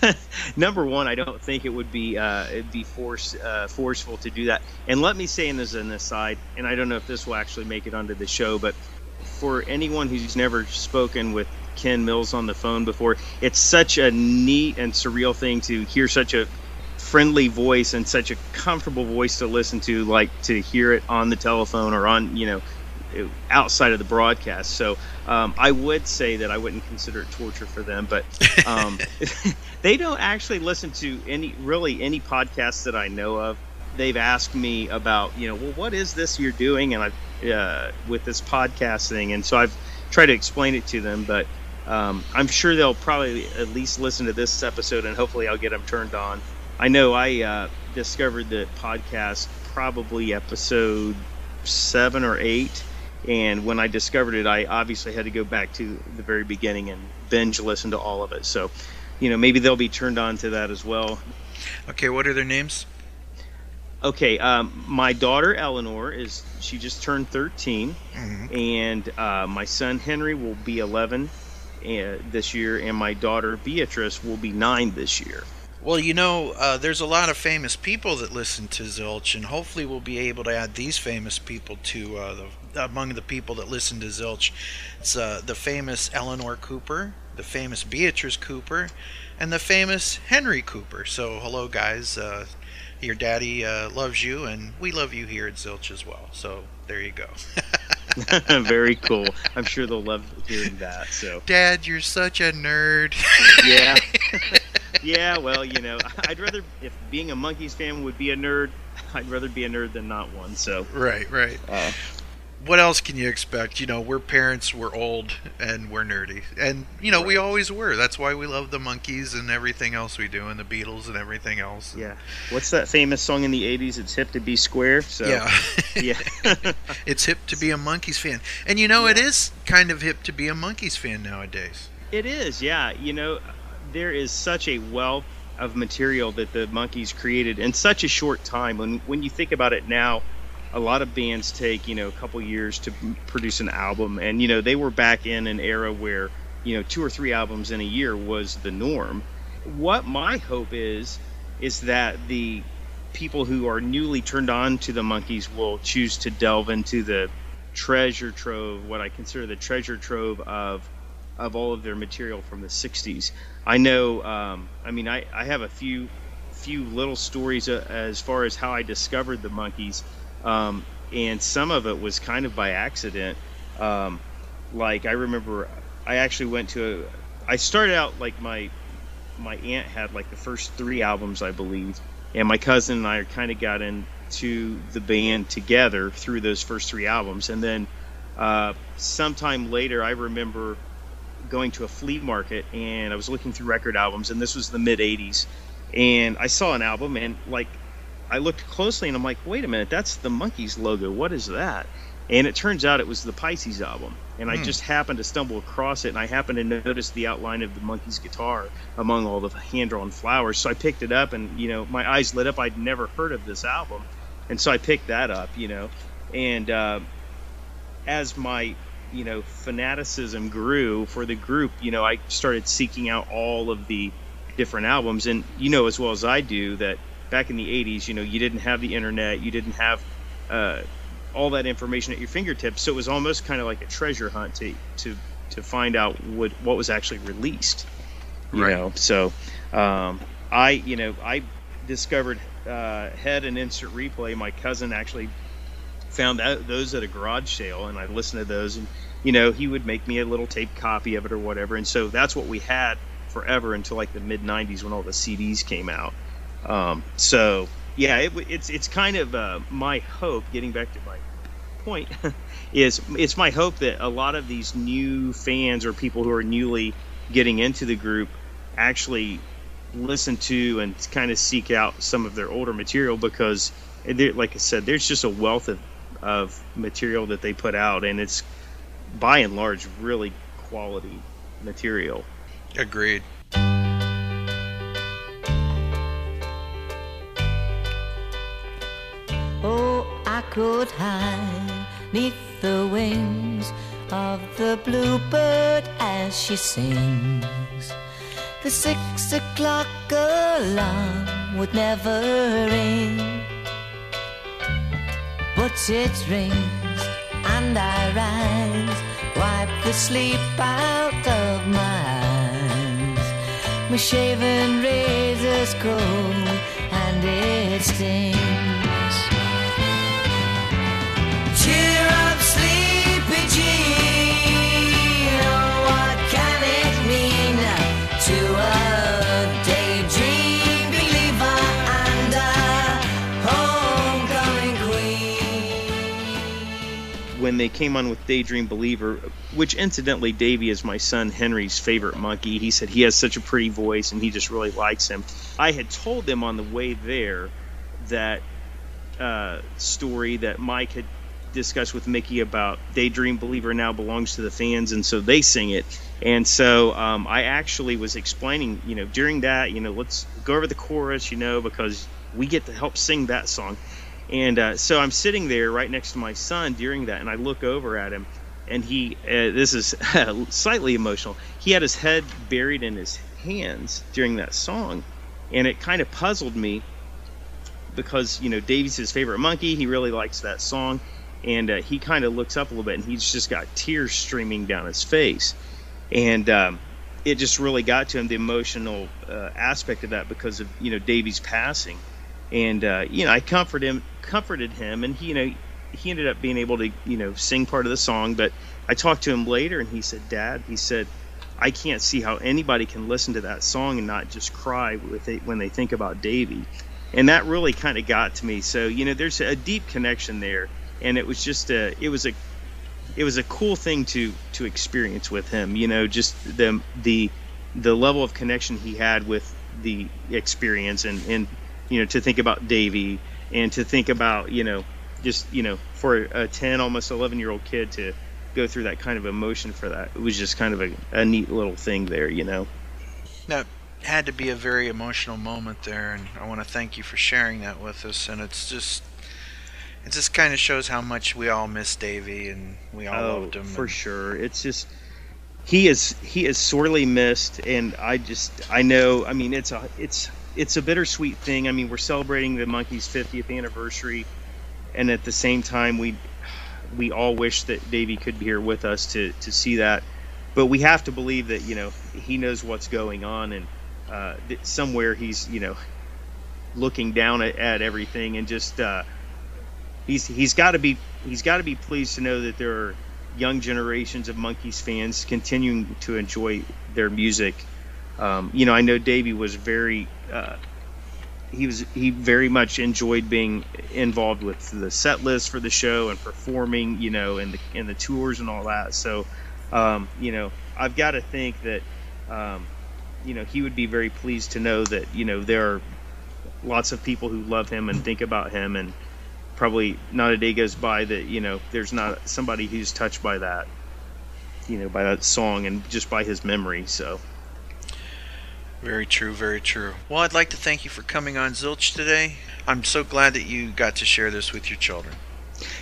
number one, I don't think it would be uh, it'd be force uh, forceful to do that. And let me say, and as an aside, and I don't know if this will actually make it onto the show, but for anyone who's never spoken with Ken Mills on the phone before, it's such a neat and surreal thing to hear such a friendly voice and such a comfortable voice to listen to, like to hear it on the telephone or on you know outside of the broadcast. So um, I would say that I wouldn't consider it torture for them, but um, they don't actually listen to any really any podcasts that I know of. They've asked me about you know well what is this you're doing and I uh, with this podcast thing, and so I've tried to explain it to them, but. Um, I'm sure they'll probably at least listen to this episode, and hopefully, I'll get them turned on. I know I uh, discovered the podcast probably episode seven or eight, and when I discovered it, I obviously had to go back to the very beginning and binge listen to all of it. So, you know, maybe they'll be turned on to that as well. Okay, what are their names? Okay, um, my daughter Eleanor is she just turned 13, Mhm. and uh, my son Henry will be 11 uh, this year, and my daughter Beatrice will be nine this year. Well, you know, uh, there's a lot of famous people that listen to Zilch, and hopefully we'll be able to add these famous people to uh, the among the people that listen to Zilch. It's uh, the famous Eleanor Cooper, the famous Beatrice Cooper, and the famous Henry Cooper. So, hello, guys. Uh, your daddy uh, loves you, and we love you here at Zilch as well. So, there you go. Very cool. I'm sure they'll love hearing that. So. Dad, you're such a nerd. yeah. yeah, well, you know, I'd rather if being a Monkees fan would be a nerd, I'd rather be a nerd than not one. So Right, right. Uh, what else can you expect? You know, we're parents, we're old, and we're nerdy. And, you know, we always were. That's why we love the Monkees and everything else we do, and the Beatles and everything else. Yeah. What's that famous song in the '80s? It's hip to be square. So Yeah. yeah. it's hip to be a Monkees fan. And, you know, it is kind of hip to be a Monkees fan nowadays. It is, yeah. You know, there is such a wealth of material that the Monkees created in such a short time. When when you think about it now, a lot of bands take you know a couple years to produce an album, and you know they were back in an era where you know two or three albums in a year was the norm. What my hope is is that the people who are newly turned on to the Monkees will choose to delve into the treasure trove, what I consider the treasure trove of of all of their material from the 60s. I know, um, I mean, I, I have a few few little stories uh, as far as how I discovered the Monkees, um, and some of it was kind of by accident. Um, like I remember, I actually went to a. I started out like my my aunt had like the first three albums, I believe, and my cousin and I kind of got into the band together through those first three albums, and then uh, sometime later, I remember going to a flea market and I was looking through record albums, and this was the mid '80s, and I saw an album and like I looked closely and I'm like, wait a minute, that's the Monkees logo. What is that? and it turns out it was the Pisces album. And I Hmm. just happened to stumble across it, and I happened to notice the outline of the Monkees' guitar among all the hand-drawn flowers. So I picked it up, and you know, my eyes lit up. I'd never heard of this album, and so I picked that up. You know, and uh, as my you know fanaticism grew for the group, you know, I started seeking out all of the different albums, and you know as well as I do that back in the '80s, you know, you didn't have the internet, you didn't have uh, all that information at your fingertips, so it was almost kind of like a treasure hunt to to to find out what what was actually released. You Right. know, so um, I you know I discovered uh, Head and Instant Replay. My cousin actually found that, those at a garage sale, and I listened to those, and you know he would make me a little tape copy of it or whatever, and so that's what we had forever until like the mid '90s when all the CDs came out. Um, so yeah, it, it's it's kind of uh, my hope. Getting back to my point is it's my hope that a lot of these new fans or people who are newly getting into the group actually listen to and kind of seek out some of their older material because like I said there's just a wealth of, of material that they put out and it's by and large really quality material Agreed. Could hide neath the wings of the bluebird as she sings. The six o'clock alarm would never ring, but it rings and I rise, wipe the sleep out of my eyes. My shaven razor's cold and it stings. When they came on with Daydream Believer, which incidentally, Davy is my son Henry's favorite Monkee. He said he has such a pretty voice and he just really likes him. I had told them on the way there that uh, story that Mike had discussed with Micky about Daydream Believer now belongs to the fans, and so they sing it. And so um, I actually was explaining, you know, during that, you know, let's go over the chorus, you know, because we get to help sing that song. And uh, so I'm sitting there right next to my son during that, and I look over at him, and he, uh, this is slightly emotional. He had his head buried in his hands during that song, and it kind of puzzled me because you know Davy's his favorite Monkee. He really likes that song, and uh, he kind of looks up a little bit, and he's just got tears streaming down his face, and um, it just really got to him the emotional uh, aspect of that because of you know Davy's passing, and uh, you know I comforted him, comforted him, and he you know he ended up being able to you know sing part of the song, but I talked to him later, and he said, Dad, he said. I can't see how anybody can listen to that song and not just cry with it when they think about Davy and that really kind of got to me. So you know, there's a deep connection there, and it was just a, it was a, it was a cool thing to to experience with him. You know, just the the the level of connection he had with the experience, and and you know, to think about Davy, and to think about you know, just you know, for a ten, almost eleven year old kid to go through that kind of emotion for that, it was just kind of a, a neat little thing there. You know. That had to be a very emotional moment there, and I want to thank you for sharing that with us. And it's just, it just kind of shows how much we all miss Davy, and we all loved him. Oh, for and- sure. It's just he is he is sorely missed, and I just I know. I mean, it's a it's it's a bittersweet thing. I mean, we're celebrating the Monkees' 50th anniversary, and at the same time, we we all wish that Davy could be here with us to to see that. But we have to believe that you know he knows what's going on, and uh, somewhere he's you know looking down at, at everything and just uh, he's he's got to be he's got to be pleased to know that there are young generations of Monkees fans continuing to enjoy their music. Um, you know, I know Davy was very uh, he was he very much enjoyed being involved with the set list for the show and performing, you know, and the and the tours and all that. So, um, you know, I've got to think that um, you know he would be very pleased to know that you know there are lots of people who love him and think about him and probably not a day goes by that you know there's not somebody who's touched by that, you know, by that song and just by his memory. So Very true, very true. Well, I'd like to thank you for coming on Zilch today. I'm so glad that you got to share this with your children.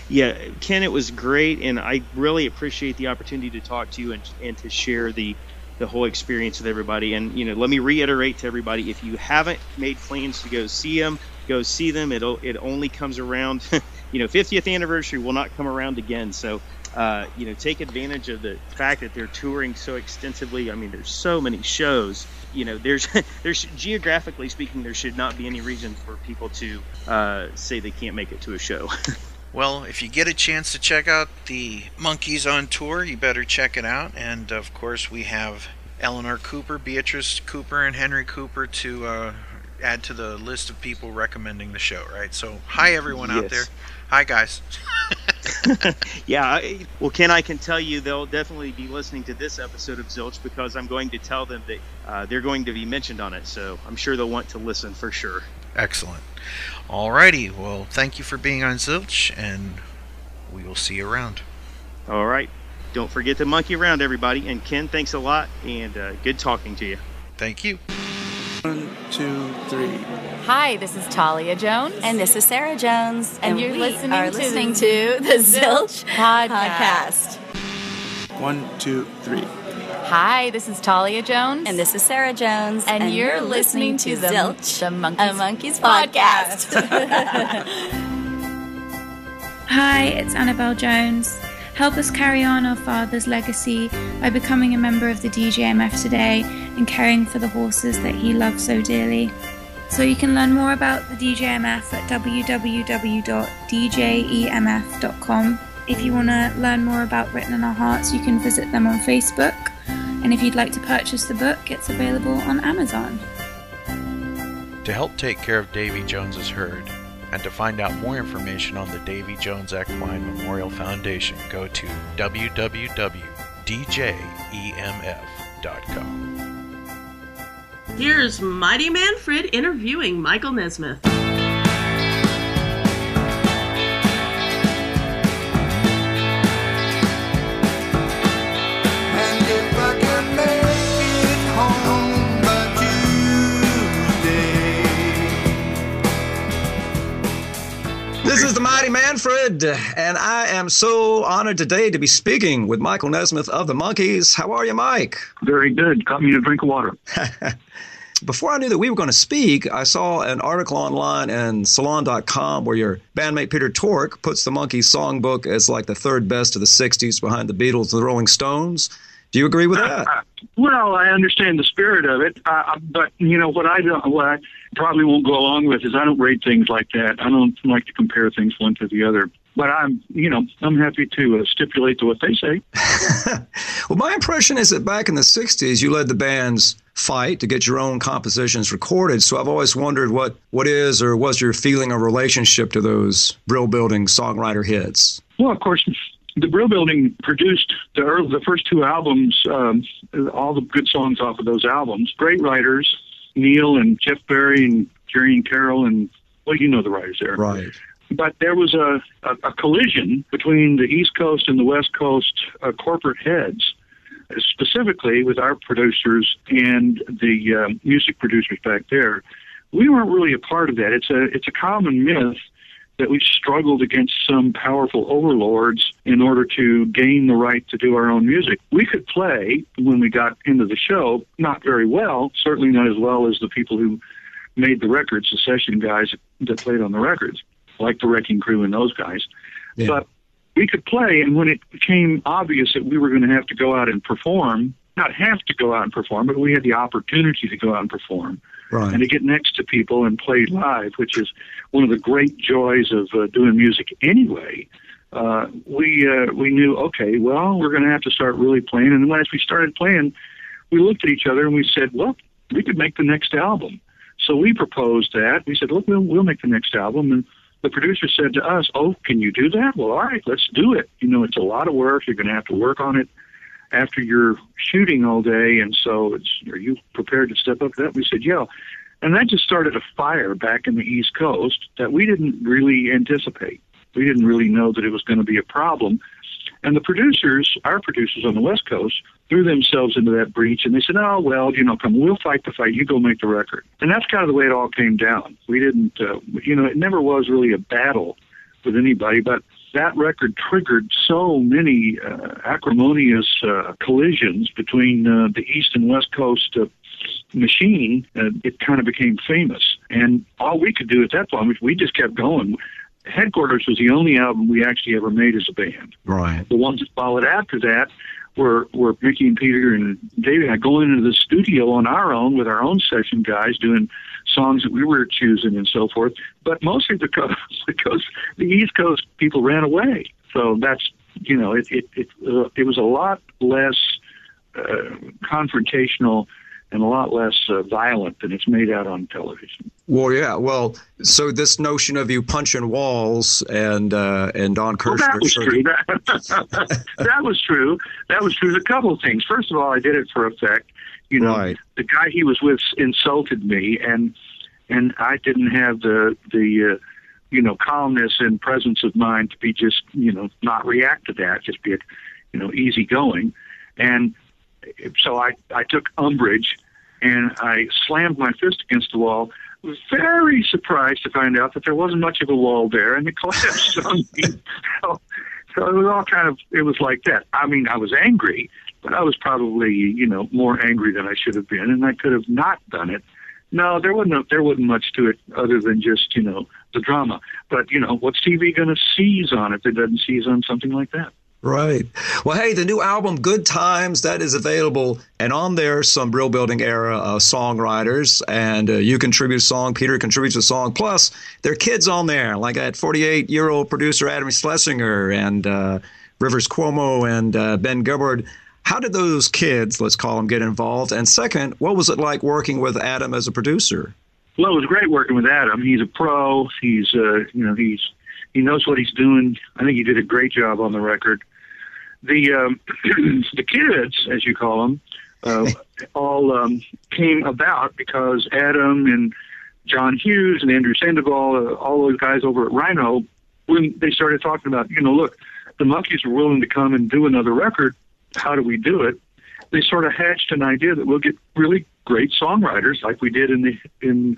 yeah, Ken, it was great, and I really appreciate the opportunity to talk to you and and to share the the whole experience with everybody. And you know, let me reiterate to everybody: if you haven't made plans to go see them, go see them. It'll it only comes around, you know, 50th anniversary will not come around again. So. Uh, you know, take advantage of the fact that they're touring so extensively. I mean, there's so many shows. You know, there's there's geographically speaking, there should not be any reason for people to uh, say they can't make it to a show. Well, if you get a chance to check out the Monkees on Tour, you better check it out. And of course, we have Eleanor Cooper, Beatrice Cooper, and Henry Cooper to uh, add to the list of people recommending the show, right? So, hi everyone out there. Hi guys. yeah, I- well, Ken, I can tell you they'll definitely be listening to this episode of Zilch because I'm going to tell them that uh, they're going to be mentioned on it. So I'm sure they'll want to listen for sure. Excellent. Alrighty. Well, thank you for being on Zilch, and we will see you around. All right. Don't forget to monkey around, everybody. And Ken, thanks a lot, and uh, good talking to you. Thank you. One, two, three. Hi, this is Talia Jones. And this is Sarah Jones. And you're we listening are to listening the to the Zilch Podcast. podcast. One, two, three. Hi, this is Talia Jones. And this is Sarah Jones. And, you're, listening, to the, Zilch, the Monkees, a Monkees podcast. Hi, it's Annabelle Jones. Help us carry on our father's legacy by becoming a member of the DJMF today and caring for the horses that he loves so dearly. So you can learn more about the DJMF at www.djemf.com. If you want to learn more about Written on Our Hearts, you can visit them on Facebook. And if you'd like to purchase the book, it's available on Amazon. To help take care of Davy Jones's herd and to find out more information on the Davy Jones Equine Memorial Foundation, go to www.djemf.com. Here's Mighty Manfred interviewing Michael Nesmith. This is the Mighty Manfred, and I am so honored today to be speaking with Michael Nesmith of the Monkees. How are you, Mike? Very good. Got me a drink of water. Before I knew that we were going to speak, I saw an article online and Salon.com where your bandmate Peter Tork puts the Monkees songbook as like the third best of the 60s behind the Beatles and the Rolling Stones. Do you agree with that? Well, I understand the spirit of it, uh, but you know what I don't, what I probably won't go along with is I don't rate things like that. I don't like to compare things one to the other. But I'm, you know, I'm happy to uh, stipulate to what they say. Well, my impression is that back in the 60s, you led the band's fight to get your own compositions recorded. So I've always wondered what, what is or was your feeling or relationship to those Brill Building songwriter hits? Well, of course, the Brill Building produced the early, the first two albums, um, all the good songs off of those albums. Great writers, Neil and Jeff Barry and Gerry and Carole, and well, you know the writers there. Right. But there was a, a, a collision between the East Coast and the West Coast uh, corporate heads, specifically with our producers and the uh, music producers back there. We weren't really a part of that. It's a it's a common myth that we struggled against some powerful overlords in order to gain the right to do our own music. We could play when we got into the show, not very well, certainly not as well as the people who made the records, the session guys that played on the records, like the Wrecking Crew and those guys. But we could play, and when it became obvious that we were going to have to go out and perform, not have to go out and perform, but we had the opportunity to go out and perform Right. and to get next to people and play live, which is one of the great joys of uh, doing music anyway. Uh, we uh, we knew okay, well, we're going to have to start really playing, and then as we started playing, we looked at each other and we said, well, we could make the next album. So we proposed that. We said, look, we'll we'll make the next album, and the producer said to us, oh, can you do that? Well, all right, let's do it. You know, it's a lot of work. You're going to have to work on it after you're shooting all day, and so it's are you prepared to step up to that? We said, yeah. And that just started a fire back in the East Coast that we didn't really anticipate. we didn't really know that it was going to be a problem. And the producers, our producers on the West Coast, threw themselves into that breach and they said, oh, well, you know, come, we'll fight the fight. You go make the record. And that's kind of the way it all came down. We didn't, uh, you know, it never was really a battle with anybody, but that record triggered so many uh, acrimonious uh, collisions between uh, the East and West Coast uh, machine. Uh, it kind of became famous. And all we could do at that point was we just kept going. Headquarters was the only album we actually ever made as a band. Right. The ones that followed after that were were Micky and Peter and David and I going into the studio on our own with our own session guys doing songs that we were choosing and so forth. But mostly because because the East Coast people ran away. So that's you know it it it, uh, it was a lot less uh, confrontational and a lot less uh, violent than it's made out on television. Well, yeah. Well, so this notion of you punching walls and uh, and Don Well, Kirshner. that was true. That, that was true. That was true. There's a couple of things. First of all, I did it for effect. You know, the guy he was with insulted me, and and I didn't have the the uh, you know calmness and presence of mind to be just you know not react to that, just be you know easygoing, and so I I took umbrage, and I slammed my fist against the wall. Very surprised to find out that there wasn't much of a wall there, and it collapsed on me. So, so it was all kind of it was like that. I mean, I was angry, but I was probably you know more angry than I should have been, and I could have not done it. No, there wasn't there wasn't much to it other than just you know the drama. But you know what's TV going to seize on if it doesn't seize on something like that? Right. Well, hey, the new album, Good Times, that is available. And on there, some Brill Building era uh, songwriters. And uh, you contribute a song, Peter contributes a song. Plus, there are kids on there, like that 48 year old producer Adam Schlesinger and uh, Rivers Cuomo and uh, Ben Gibbard. How did those kids, let's call them, get involved? And second, what was it like working with Adam as a producer? Well, it was great working with Adam. He's a pro. He's uh, you know he's he knows what he's doing. I think he did a great job on the record. The um, the kids, as you call them, uh, all um, came about because Adam and John Hughes and Andrew Sandoval, uh, all those guys over at Rhino, when they started talking about, you know, look, the monkees were willing to come and do another record. How do we do it? They sort of hatched an idea that we'll get really great songwriters like we did in the in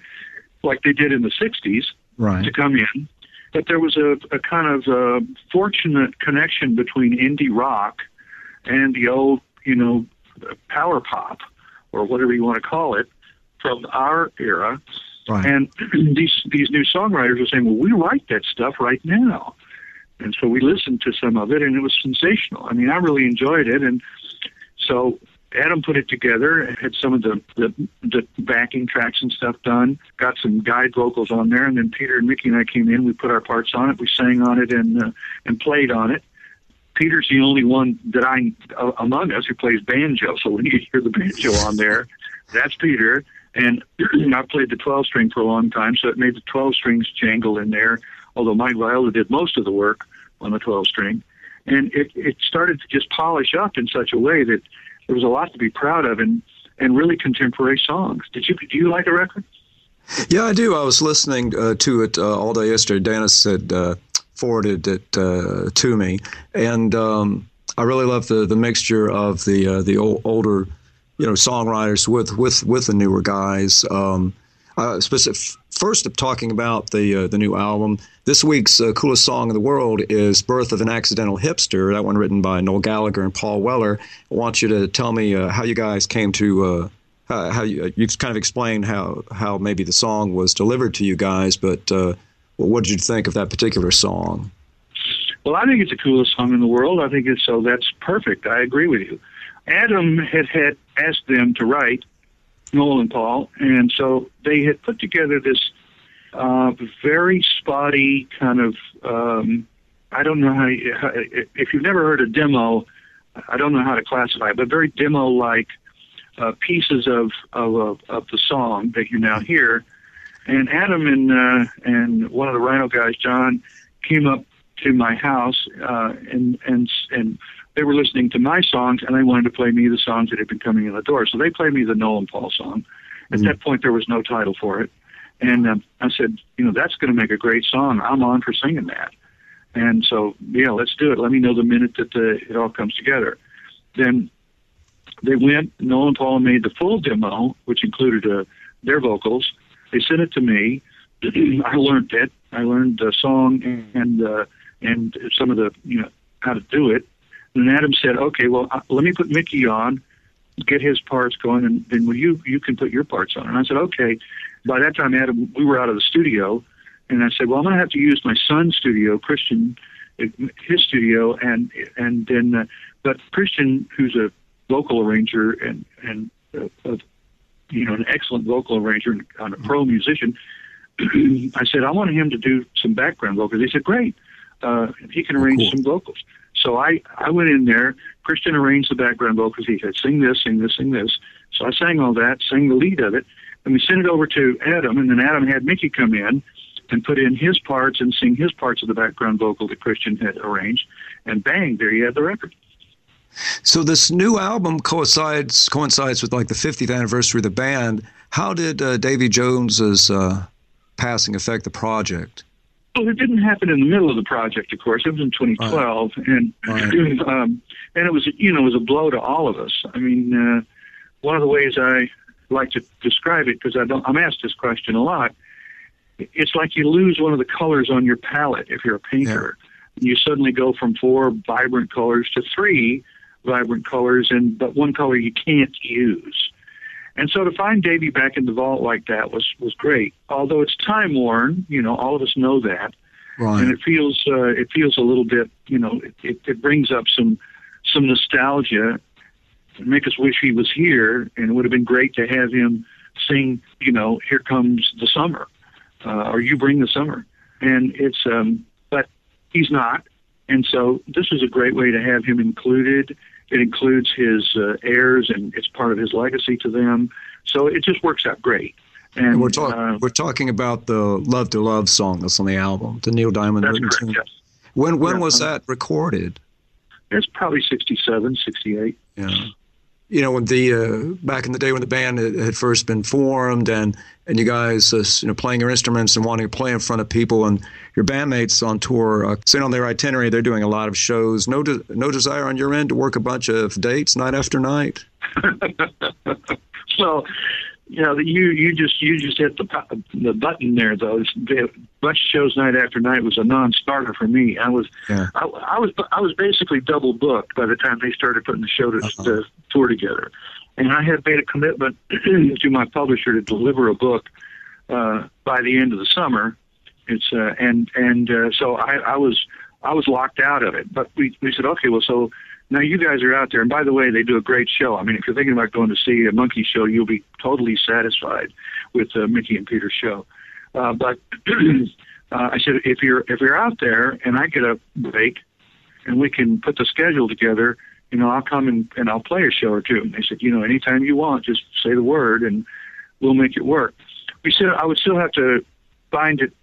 like they did in the '60s Right. to come in. But there was a, a kind of uh fortunate connection between indie rock and the old, you know, power pop or whatever you want to call it from our era. Right. And these these new songwriters were saying, "Well, we write that stuff right now," and so we listened to some of it, and it was sensational. I mean, I really enjoyed it, and so Adam put it together, had some of the, the the backing tracks and stuff done, got some guide vocals on there, and then Peter and Micky and I came in. We put our parts on it, we sang on it, and uh, and played on it. Peter's the only one that I uh, among us who plays banjo. So when you hear the banjo on there, that's Peter. And I played the 12 string for a long time, so it made the 12 strings jangle in there. Although Mike Viola did most of the work on the 12 string, and it it started to just polish up in such a way that there was a lot to be proud of, and and really contemporary songs. Did you do you like the record? Yeah, I do. I was listening uh, to it uh, all day yesterday. Dennis had uh, forwarded it uh, to me, and um, I really love the the mixture of the uh, the old, older, you know, songwriters with with with the newer guys. Um, specific, first, of talking about the uh, the new album. This week's uh, coolest song in the world is "Birth of an Accidental Hipster." That one written by Noel Gallagher and Paul Weller. I want you to tell me uh, how you guys came to. Uh, how, how you you kind of explained how how maybe the song was delivered to you guys, but uh, what did you think of that particular song? Well, I think it's the coolest song in the world. I think it's so that's perfect. I agree with you. Adam had had asked them to write Noel and Paul, and so they had put together this uh, very spotty kind of. Um, I don't know how, you. If you've never heard a demo, I don't know how to classify it, but very demo-like uh, pieces of, of of of the song that you now hear. And Adam and uh, and one of the Rhino guys, John, came up to my house uh, and and and they were listening to my songs and they wanted to play me the songs that had been coming in the door. So they played me the Noel and Paul song. At that point, there was no title for it, and um, I said, you know, that's going to make a great song. I'm on for singing that. And so, yeah, let's do it. Let me know the minute that the, it all comes together. Then they went. Noel and Paul made the full demo, which included uh, their vocals. They sent it to me. I learned it. I learned the song and uh, and some of the you know how to do it. And Adam said, "Okay, well, uh, let me put Micky on, get his parts going, and then will you you can put your parts on." And I said, "Okay." By that time, Adam, we were out of the studio, and I said, "Well, I'm going to have to use my son's studio, Christian, his studio, and and then, uh, but Christian, who's a vocal arranger and and uh, uh, you know an excellent vocal arranger and, and a pro musician." I said, I want him to do some background vocals. He said, great. Uh, he can arrange some vocals. So I, I went in there. Christian arranged the background vocals. He said, sing this, sing this, sing this. So I sang all that, sang the lead of it, and we sent it over to Adam, and then Adam had Micky come in and put in his parts and sing his parts of the background vocal that Christian had arranged, and bang, there you had the record. So this new album coincides coincides with like the 50th anniversary of the band. How did uh, Davy Jones's uh, passing affect the project? Well, it didn't happen in the middle of the project, of course. It was in 2012, and um, and it was you know it was a blow to all of us. I mean, uh, one of the ways I like to describe it because I don't I'm asked this question a lot. It's like you lose one of the colors on your palette if you're a painter. You suddenly go from four vibrant colors to three vibrant colors, and but one color you can't use. And so to find Davy back in the vault like that was was great. Although it's time worn, you know, all of us know that, right. and it feels uh, it feels a little bit, you know, it, it, it brings up some some nostalgia, make us wish he was here, and it would have been great to have him sing, you know, "Here Comes the Summer," uh, or "You Bring the Summer," and it's um, but he's not, and so this is a great way to have him included it includes his uh, heirs, and it's part of his legacy to them. So it just works out great. And, and we're, talk- uh, we're talking about the "Love to Love" song that's on the album, the Neil Diamond That's written correct, tune. yes. When when Yeah, was um, that recorded? it's probably 67, 68. Yeah. You know, when the uh, back in the day when the band had, first been formed, and and you guys, uh, you know, playing your instruments and wanting to play in front of people, and your bandmates on tour, uh, saying on their itinerary they're doing a lot of shows. No, de- no desire on your end to work a bunch of dates night after night. So, you know, you you just you just hit the the button there though. It's, the bunch of shows night after night was a non-starter for me. I was Yeah. I, I was I was basically double booked by the time they started putting the show to the tour together, and I had made a commitment to my publisher to deliver a book uh, by the end of the summer. It's uh, and and uh, so I, I was I was locked out of it. But we we said okay, well so now you guys are out there, and by the way, they do a great show. I mean, if you're thinking about going to see a monkey show, you'll be totally satisfied with uh, Micky and Peter's show. Uh, but uh, I said if you're if you're out there and I get a break, and we can put the schedule together, you know, I'll come and, and I'll play a show or two. And they said, you know, anytime you want, just say the word and we'll make it work. We said I would still have to find it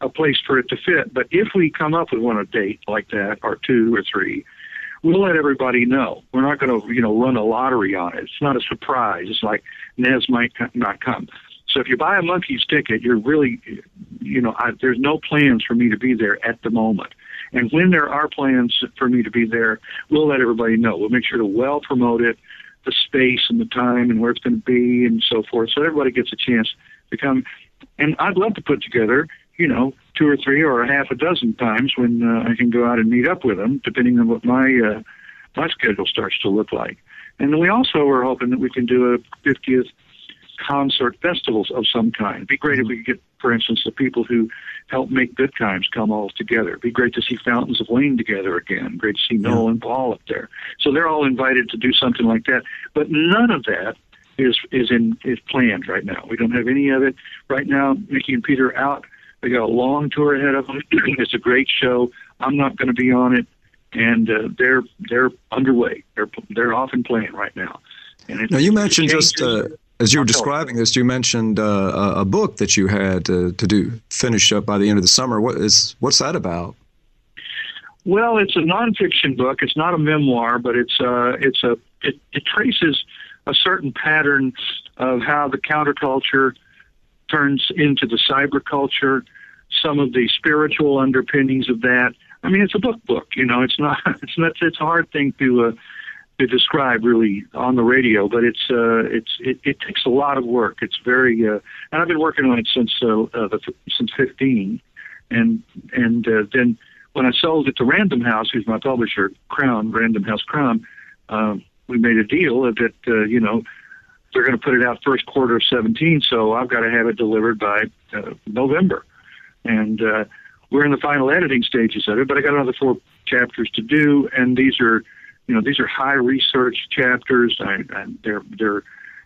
a place for it to fit, but if we come up with one a date like that or two or three, we'll let everybody know. We're not going to, you know, run a lottery on it. It's not a surprise. It's like Nez might not come. So if you buy a monkees ticket, you're really, you know, I, there's no plans for me to be there at the moment. And when there are plans for me to be there, we'll let everybody know. We'll make sure to well promote it, the space and the time and where it's going to be and so forth, so everybody gets a chance to come. And I'd love to put together, you know, two or three or a half a dozen times when uh, I can go out and meet up with them, depending on what my uh, my schedule starts to look like. And we also are hoping that we can do a 50th concert festivals of some kind. It'd be great if we could get, for instance, the people who help make Good Times come all together. It'd be great to see Fountains of Wayne together again. Great to see Noel and Paul up there. So they're all invited to do something like that. But none of that is is in is planned right now. We don't have any of it right now. Micky and Peter are out. They got a long tour ahead of them. it's a great show. I'm not going to be on it, and uh, they're they're underway. They're they're off and playing right now. And Now you mentioned just uh, as you were describing this, you mentioned uh, a, a book that you had uh, to do finish up by the end of the summer. What is what's that about? Well, it's a nonfiction book. It's not a memoir, but it's uh, it's a it, it traces a certain pattern of how the counterculture turns into the cyber culture, some of the spiritual underpinnings of that, I mean, it's a book book. You know, it's not. It's not. It's a hard thing to uh, to describe really on the radio, but it's uh, it's it, it takes a lot of work. It's very, uh, and I've been working on it since uh, uh, the, since 15, and and uh, then when I sold it to Random House, who's my publisher, Crown Random House Crown, um, we made a deal that uh, you know they're going to put it out first quarter of 17, so I've got to have it delivered by uh, November, and uh, we're in the final editing stages of it. But I got another four chapters to do, and these are you know these are high research chapters. I, I, they're they're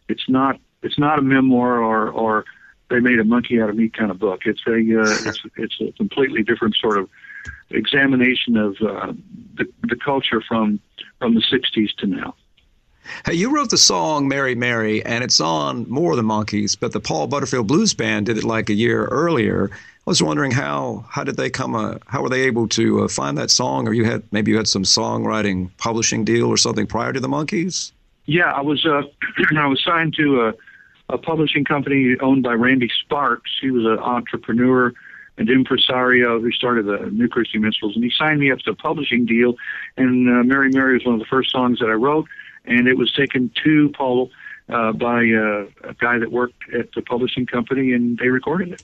it's not it's not a memoir or or they made a monkey out of me kind of book. It's a uh, it's it's a completely different sort of examination of uh, the the culture from from the '60s to now. Hey, you wrote the song Mary Mary, and it's on more than Monkees, but the Paul Butterfield Blues Band did it like a year earlier. I was wondering how how did they come uh, how were they able to uh, find that song, or you had maybe you had some songwriting publishing deal or something prior to the Monkees? Yeah, I was uh, I was signed to a, a publishing company owned by Randy Sparks. He was an entrepreneur and impresario who started the New Christy Minstrels, and he signed me up to a publishing deal. And uh, Mary Mary was one of the first songs that I wrote, and it was taken to Paul uh, by uh, a guy that worked at the publishing company, and they recorded it.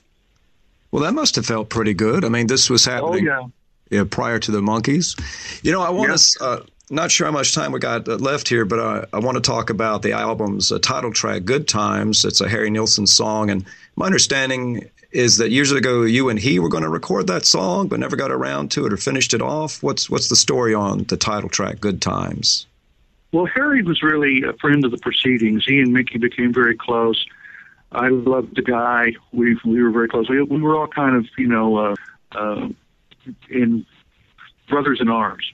Well, that must have felt pretty good. I mean, this was happening Oh yeah. yeah, prior to the Monkees. You know, I want Yeah. to. Uh, not sure how much time we got uh, left here, but I, I want to talk about the album's uh, title track, "Good Times." It's a Harry Nilsson song, and my understanding is that years ago you and he were going to record that song, but never got around to it or finished it off. What's what's the story on the title track, "Good Times"? Well, Harry was really a friend of the proceedings. He and Micky became very close. I loved the guy. We we were very close. We, we were all kind of you know uh, uh, in brothers in arms.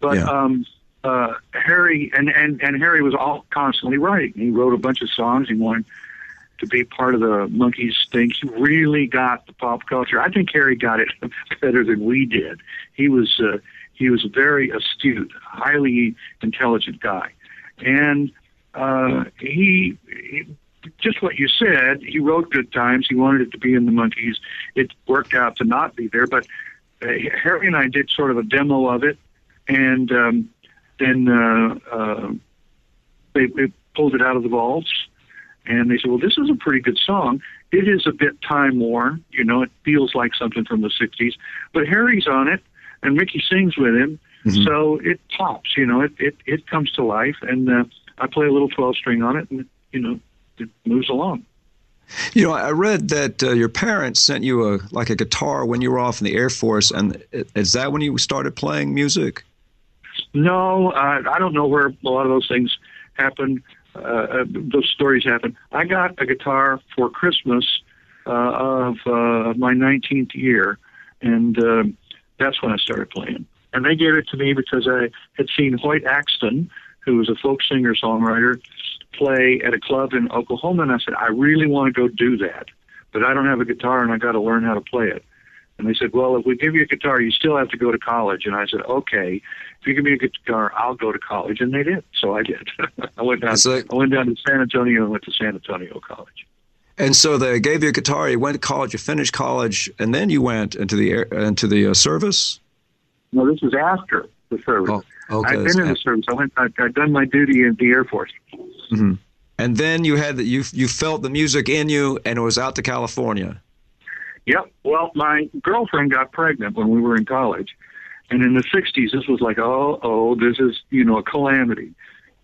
But Yeah. um, uh, Harry and, and and Harry was all constantly writing. He wrote a bunch of songs. He wanted to be part of the monkees thing. He really got the pop culture. I think Harry got it better than we did. He was uh, he was a very astute, highly intelligent guy, and uh, he, he just what you said. He wrote Good Times. He wanted it to be in the monkees. It worked out to not be there, but uh, Harry and I did sort of a demo of it, and um, then uh, uh, they, they pulled it out of the vaults, and they said, "Well, this is a pretty good song. It is a bit time worn. You know, it feels like something from the '60s, but Harry's on it, and Micky sings with him, so it pops. You know, it it it comes to life, and uh, I play a little 12 string on it, and you know, it moves along." You know, I read that uh, your parents sent you a like a guitar when you were off in the Air Force, and is that when you started playing music? No, uh, I don't know where a lot of those things happen. Uh, uh, those stories happen. I got a guitar for Christmas uh, of uh, my 19th year, and uh, that's when I started playing. And they gave it to me because I had seen Hoyt Axton, who was a folk singer songwriter, play at a club in Oklahoma, and I said, I really want to go do that, but I don't have a guitar, and I got to learn how to play it. And they said, Well, if we give you a guitar, you still have to go to college. And I said, Okay, if you give me a guitar, I'll go to college. And they did. So I did. I went down. I went down to San Antonio and went to San Antonio College. And so they gave you a guitar. You went to college. You finished college, and then you went into the air, into the uh, service. No, this was after the service. Oh, okay. I've been in the service. I went. I, I'd done my duty in the Air Force. hmm And then you had the, you you felt the music in you, and it was out to California. Yep. Well, my girlfriend got pregnant when we were in college, and in the '60s, this was like, oh, oh, this is you know a calamity,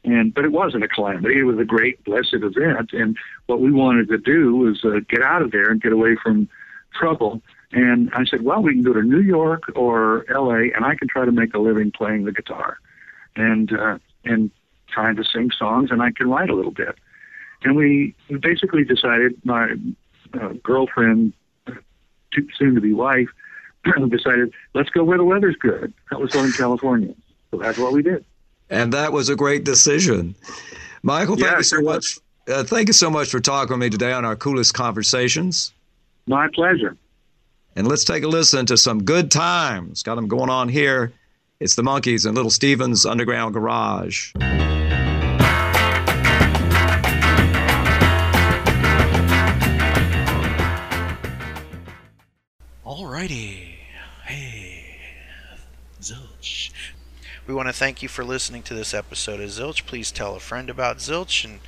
and but it wasn't a calamity. It was a great, blessed event, and what we wanted to do was uh, get out of there and get away from trouble. And I said, well, we can go to New York or L.A., and I can try to make a living playing the guitar, and uh, and trying to sing songs, and I can write a little bit. And we basically decided my uh, girlfriend to, soon to be wife, decided, let's go where the weather's good. That was Southern California. So that's what we did. And that was a great decision. Michael, thank Yeah, you so much. Uh, thank you so much for talking with me today on our coolest conversations. My pleasure. And let's take a listen to some good times. Got them going on here. It's the Monkees and Little Steven's Underground Garage. Alrighty. Hey. Zilch. We want to thank you for listening to this episode of Zilch. Please tell a friend about Zilch and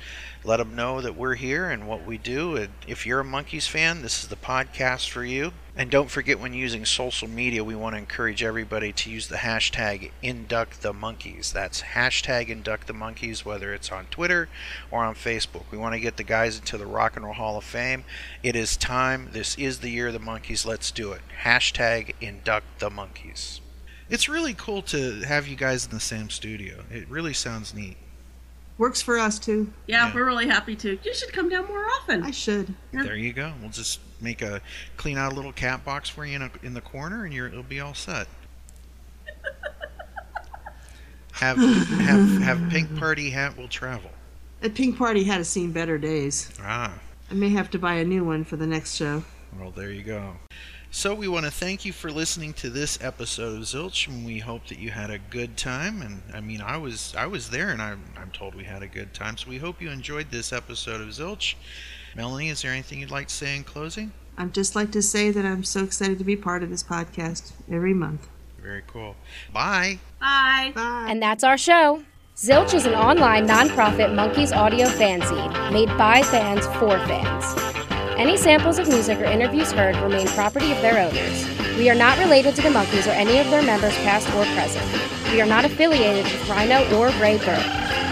let them know that we're here and what we do. And if you're a Monkees fan, this is the podcast for you. And don't forget when using social media, we want to encourage everybody to use the hashtag induct the monkees. That's hashtag induct the monkees, whether it's on Twitter or on Facebook. We want to get the guys into the Rock and Roll Hall of Fame. It is time. This is the year of the monkees. Let's do it. Hashtag induct the monkees. It's really cool to have you guys in the same studio. It really sounds neat. Works for us too. Yeah, we're really happy to. You should come down more often. I should. There you go. We'll just make a clean out a little cat box for you in, a, in the corner, and you're it'll be all set. have have have pink party hat will travel. That pink party hat has seen better days. Ah, I may have to buy a new one for the next show. well there you go. So we want to thank you for listening to this episode of Zilch, and we hope that you had a good time. And I mean, I was I was there, and I'm I'm told we had a good time. So we hope you enjoyed this episode of Zilch. Melanie, is there anything you'd like to say in closing? I'd just like to say that I'm so excited to be part of this podcast every month. Very cool. Bye. Bye. Bye. And that's our show. Zilch is an online nonprofit Monkees audio fanzine made by fans for fans. Any samples of music or interviews heard remain property of their owners. We are not related to the Monkees or any of their members, past or present. We are not affiliated with Rhino or Raybert.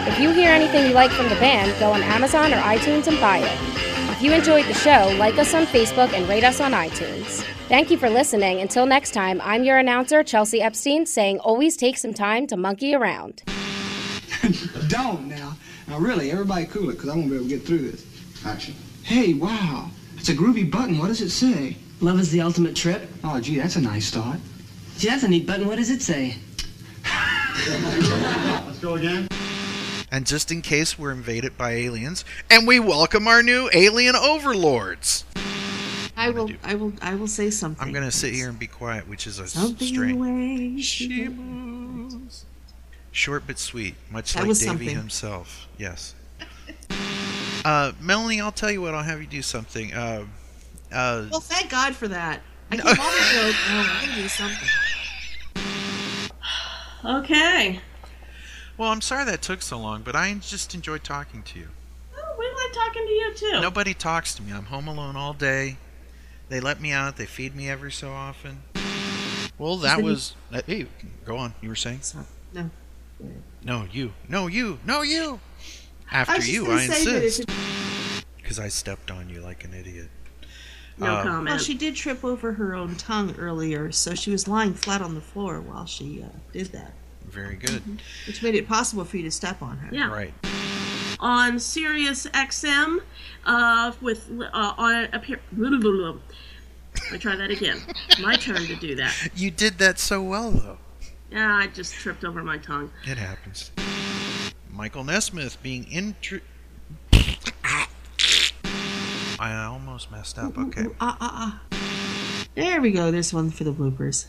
If you hear anything you like from the band, go on Amazon or iTunes and buy it. If you enjoyed the show, like us on Facebook and rate us on iTunes. Thank you for listening. Until next time, I'm your announcer, Chelsea Epstein, saying always take some time to monkey around. Don't now. Now, really, everybody cool it, because I won't be able to get through this. Action. Hey, wow. It's a groovy button. What does it say? Love is the ultimate trip. Oh, gee, that's a nice thought. Gee, that's a neat button. What does it say? Let's go again. And just in case we're invaded by aliens, and we welcome our new alien overlords. I will. I will. I will say something. I'm gonna sit here and be quiet, which is a Something in the way she moves. Short but sweet, much That like was Davy himself. Yes. Uh, Melanie, I'll tell you what. I'll have you do something. Uh, uh, Well, thank God for that. I keep all the joke. Oh, I'm gonna do something. Okay. well, I'm sorry that took so long, but I just enjoyed talking to you. Oh, we like talking to you too. Nobody talks to me. I'm home alone all day. They let me out. They feed me every so often. Well, that Then was. Hey, go on. You were saying? No. No, you. No, you. No, you. After I you, I insist. Because I stepped on you like an idiot. No Uh, comment. Well, she did trip over her own tongue earlier, so she was lying flat on the floor while she uh, did that, Very good. which made it possible for you to step on her. Yeah. Right. on Sirius XM uh, with uh, on appear. Let me try that again. My turn to do that. You did that so well, though. Yeah, I just tripped over my tongue. It happens. Michael Nesmith being intro. I almost messed up. Okay. Ah, ah, ah. There we go. There's one for the bloopers.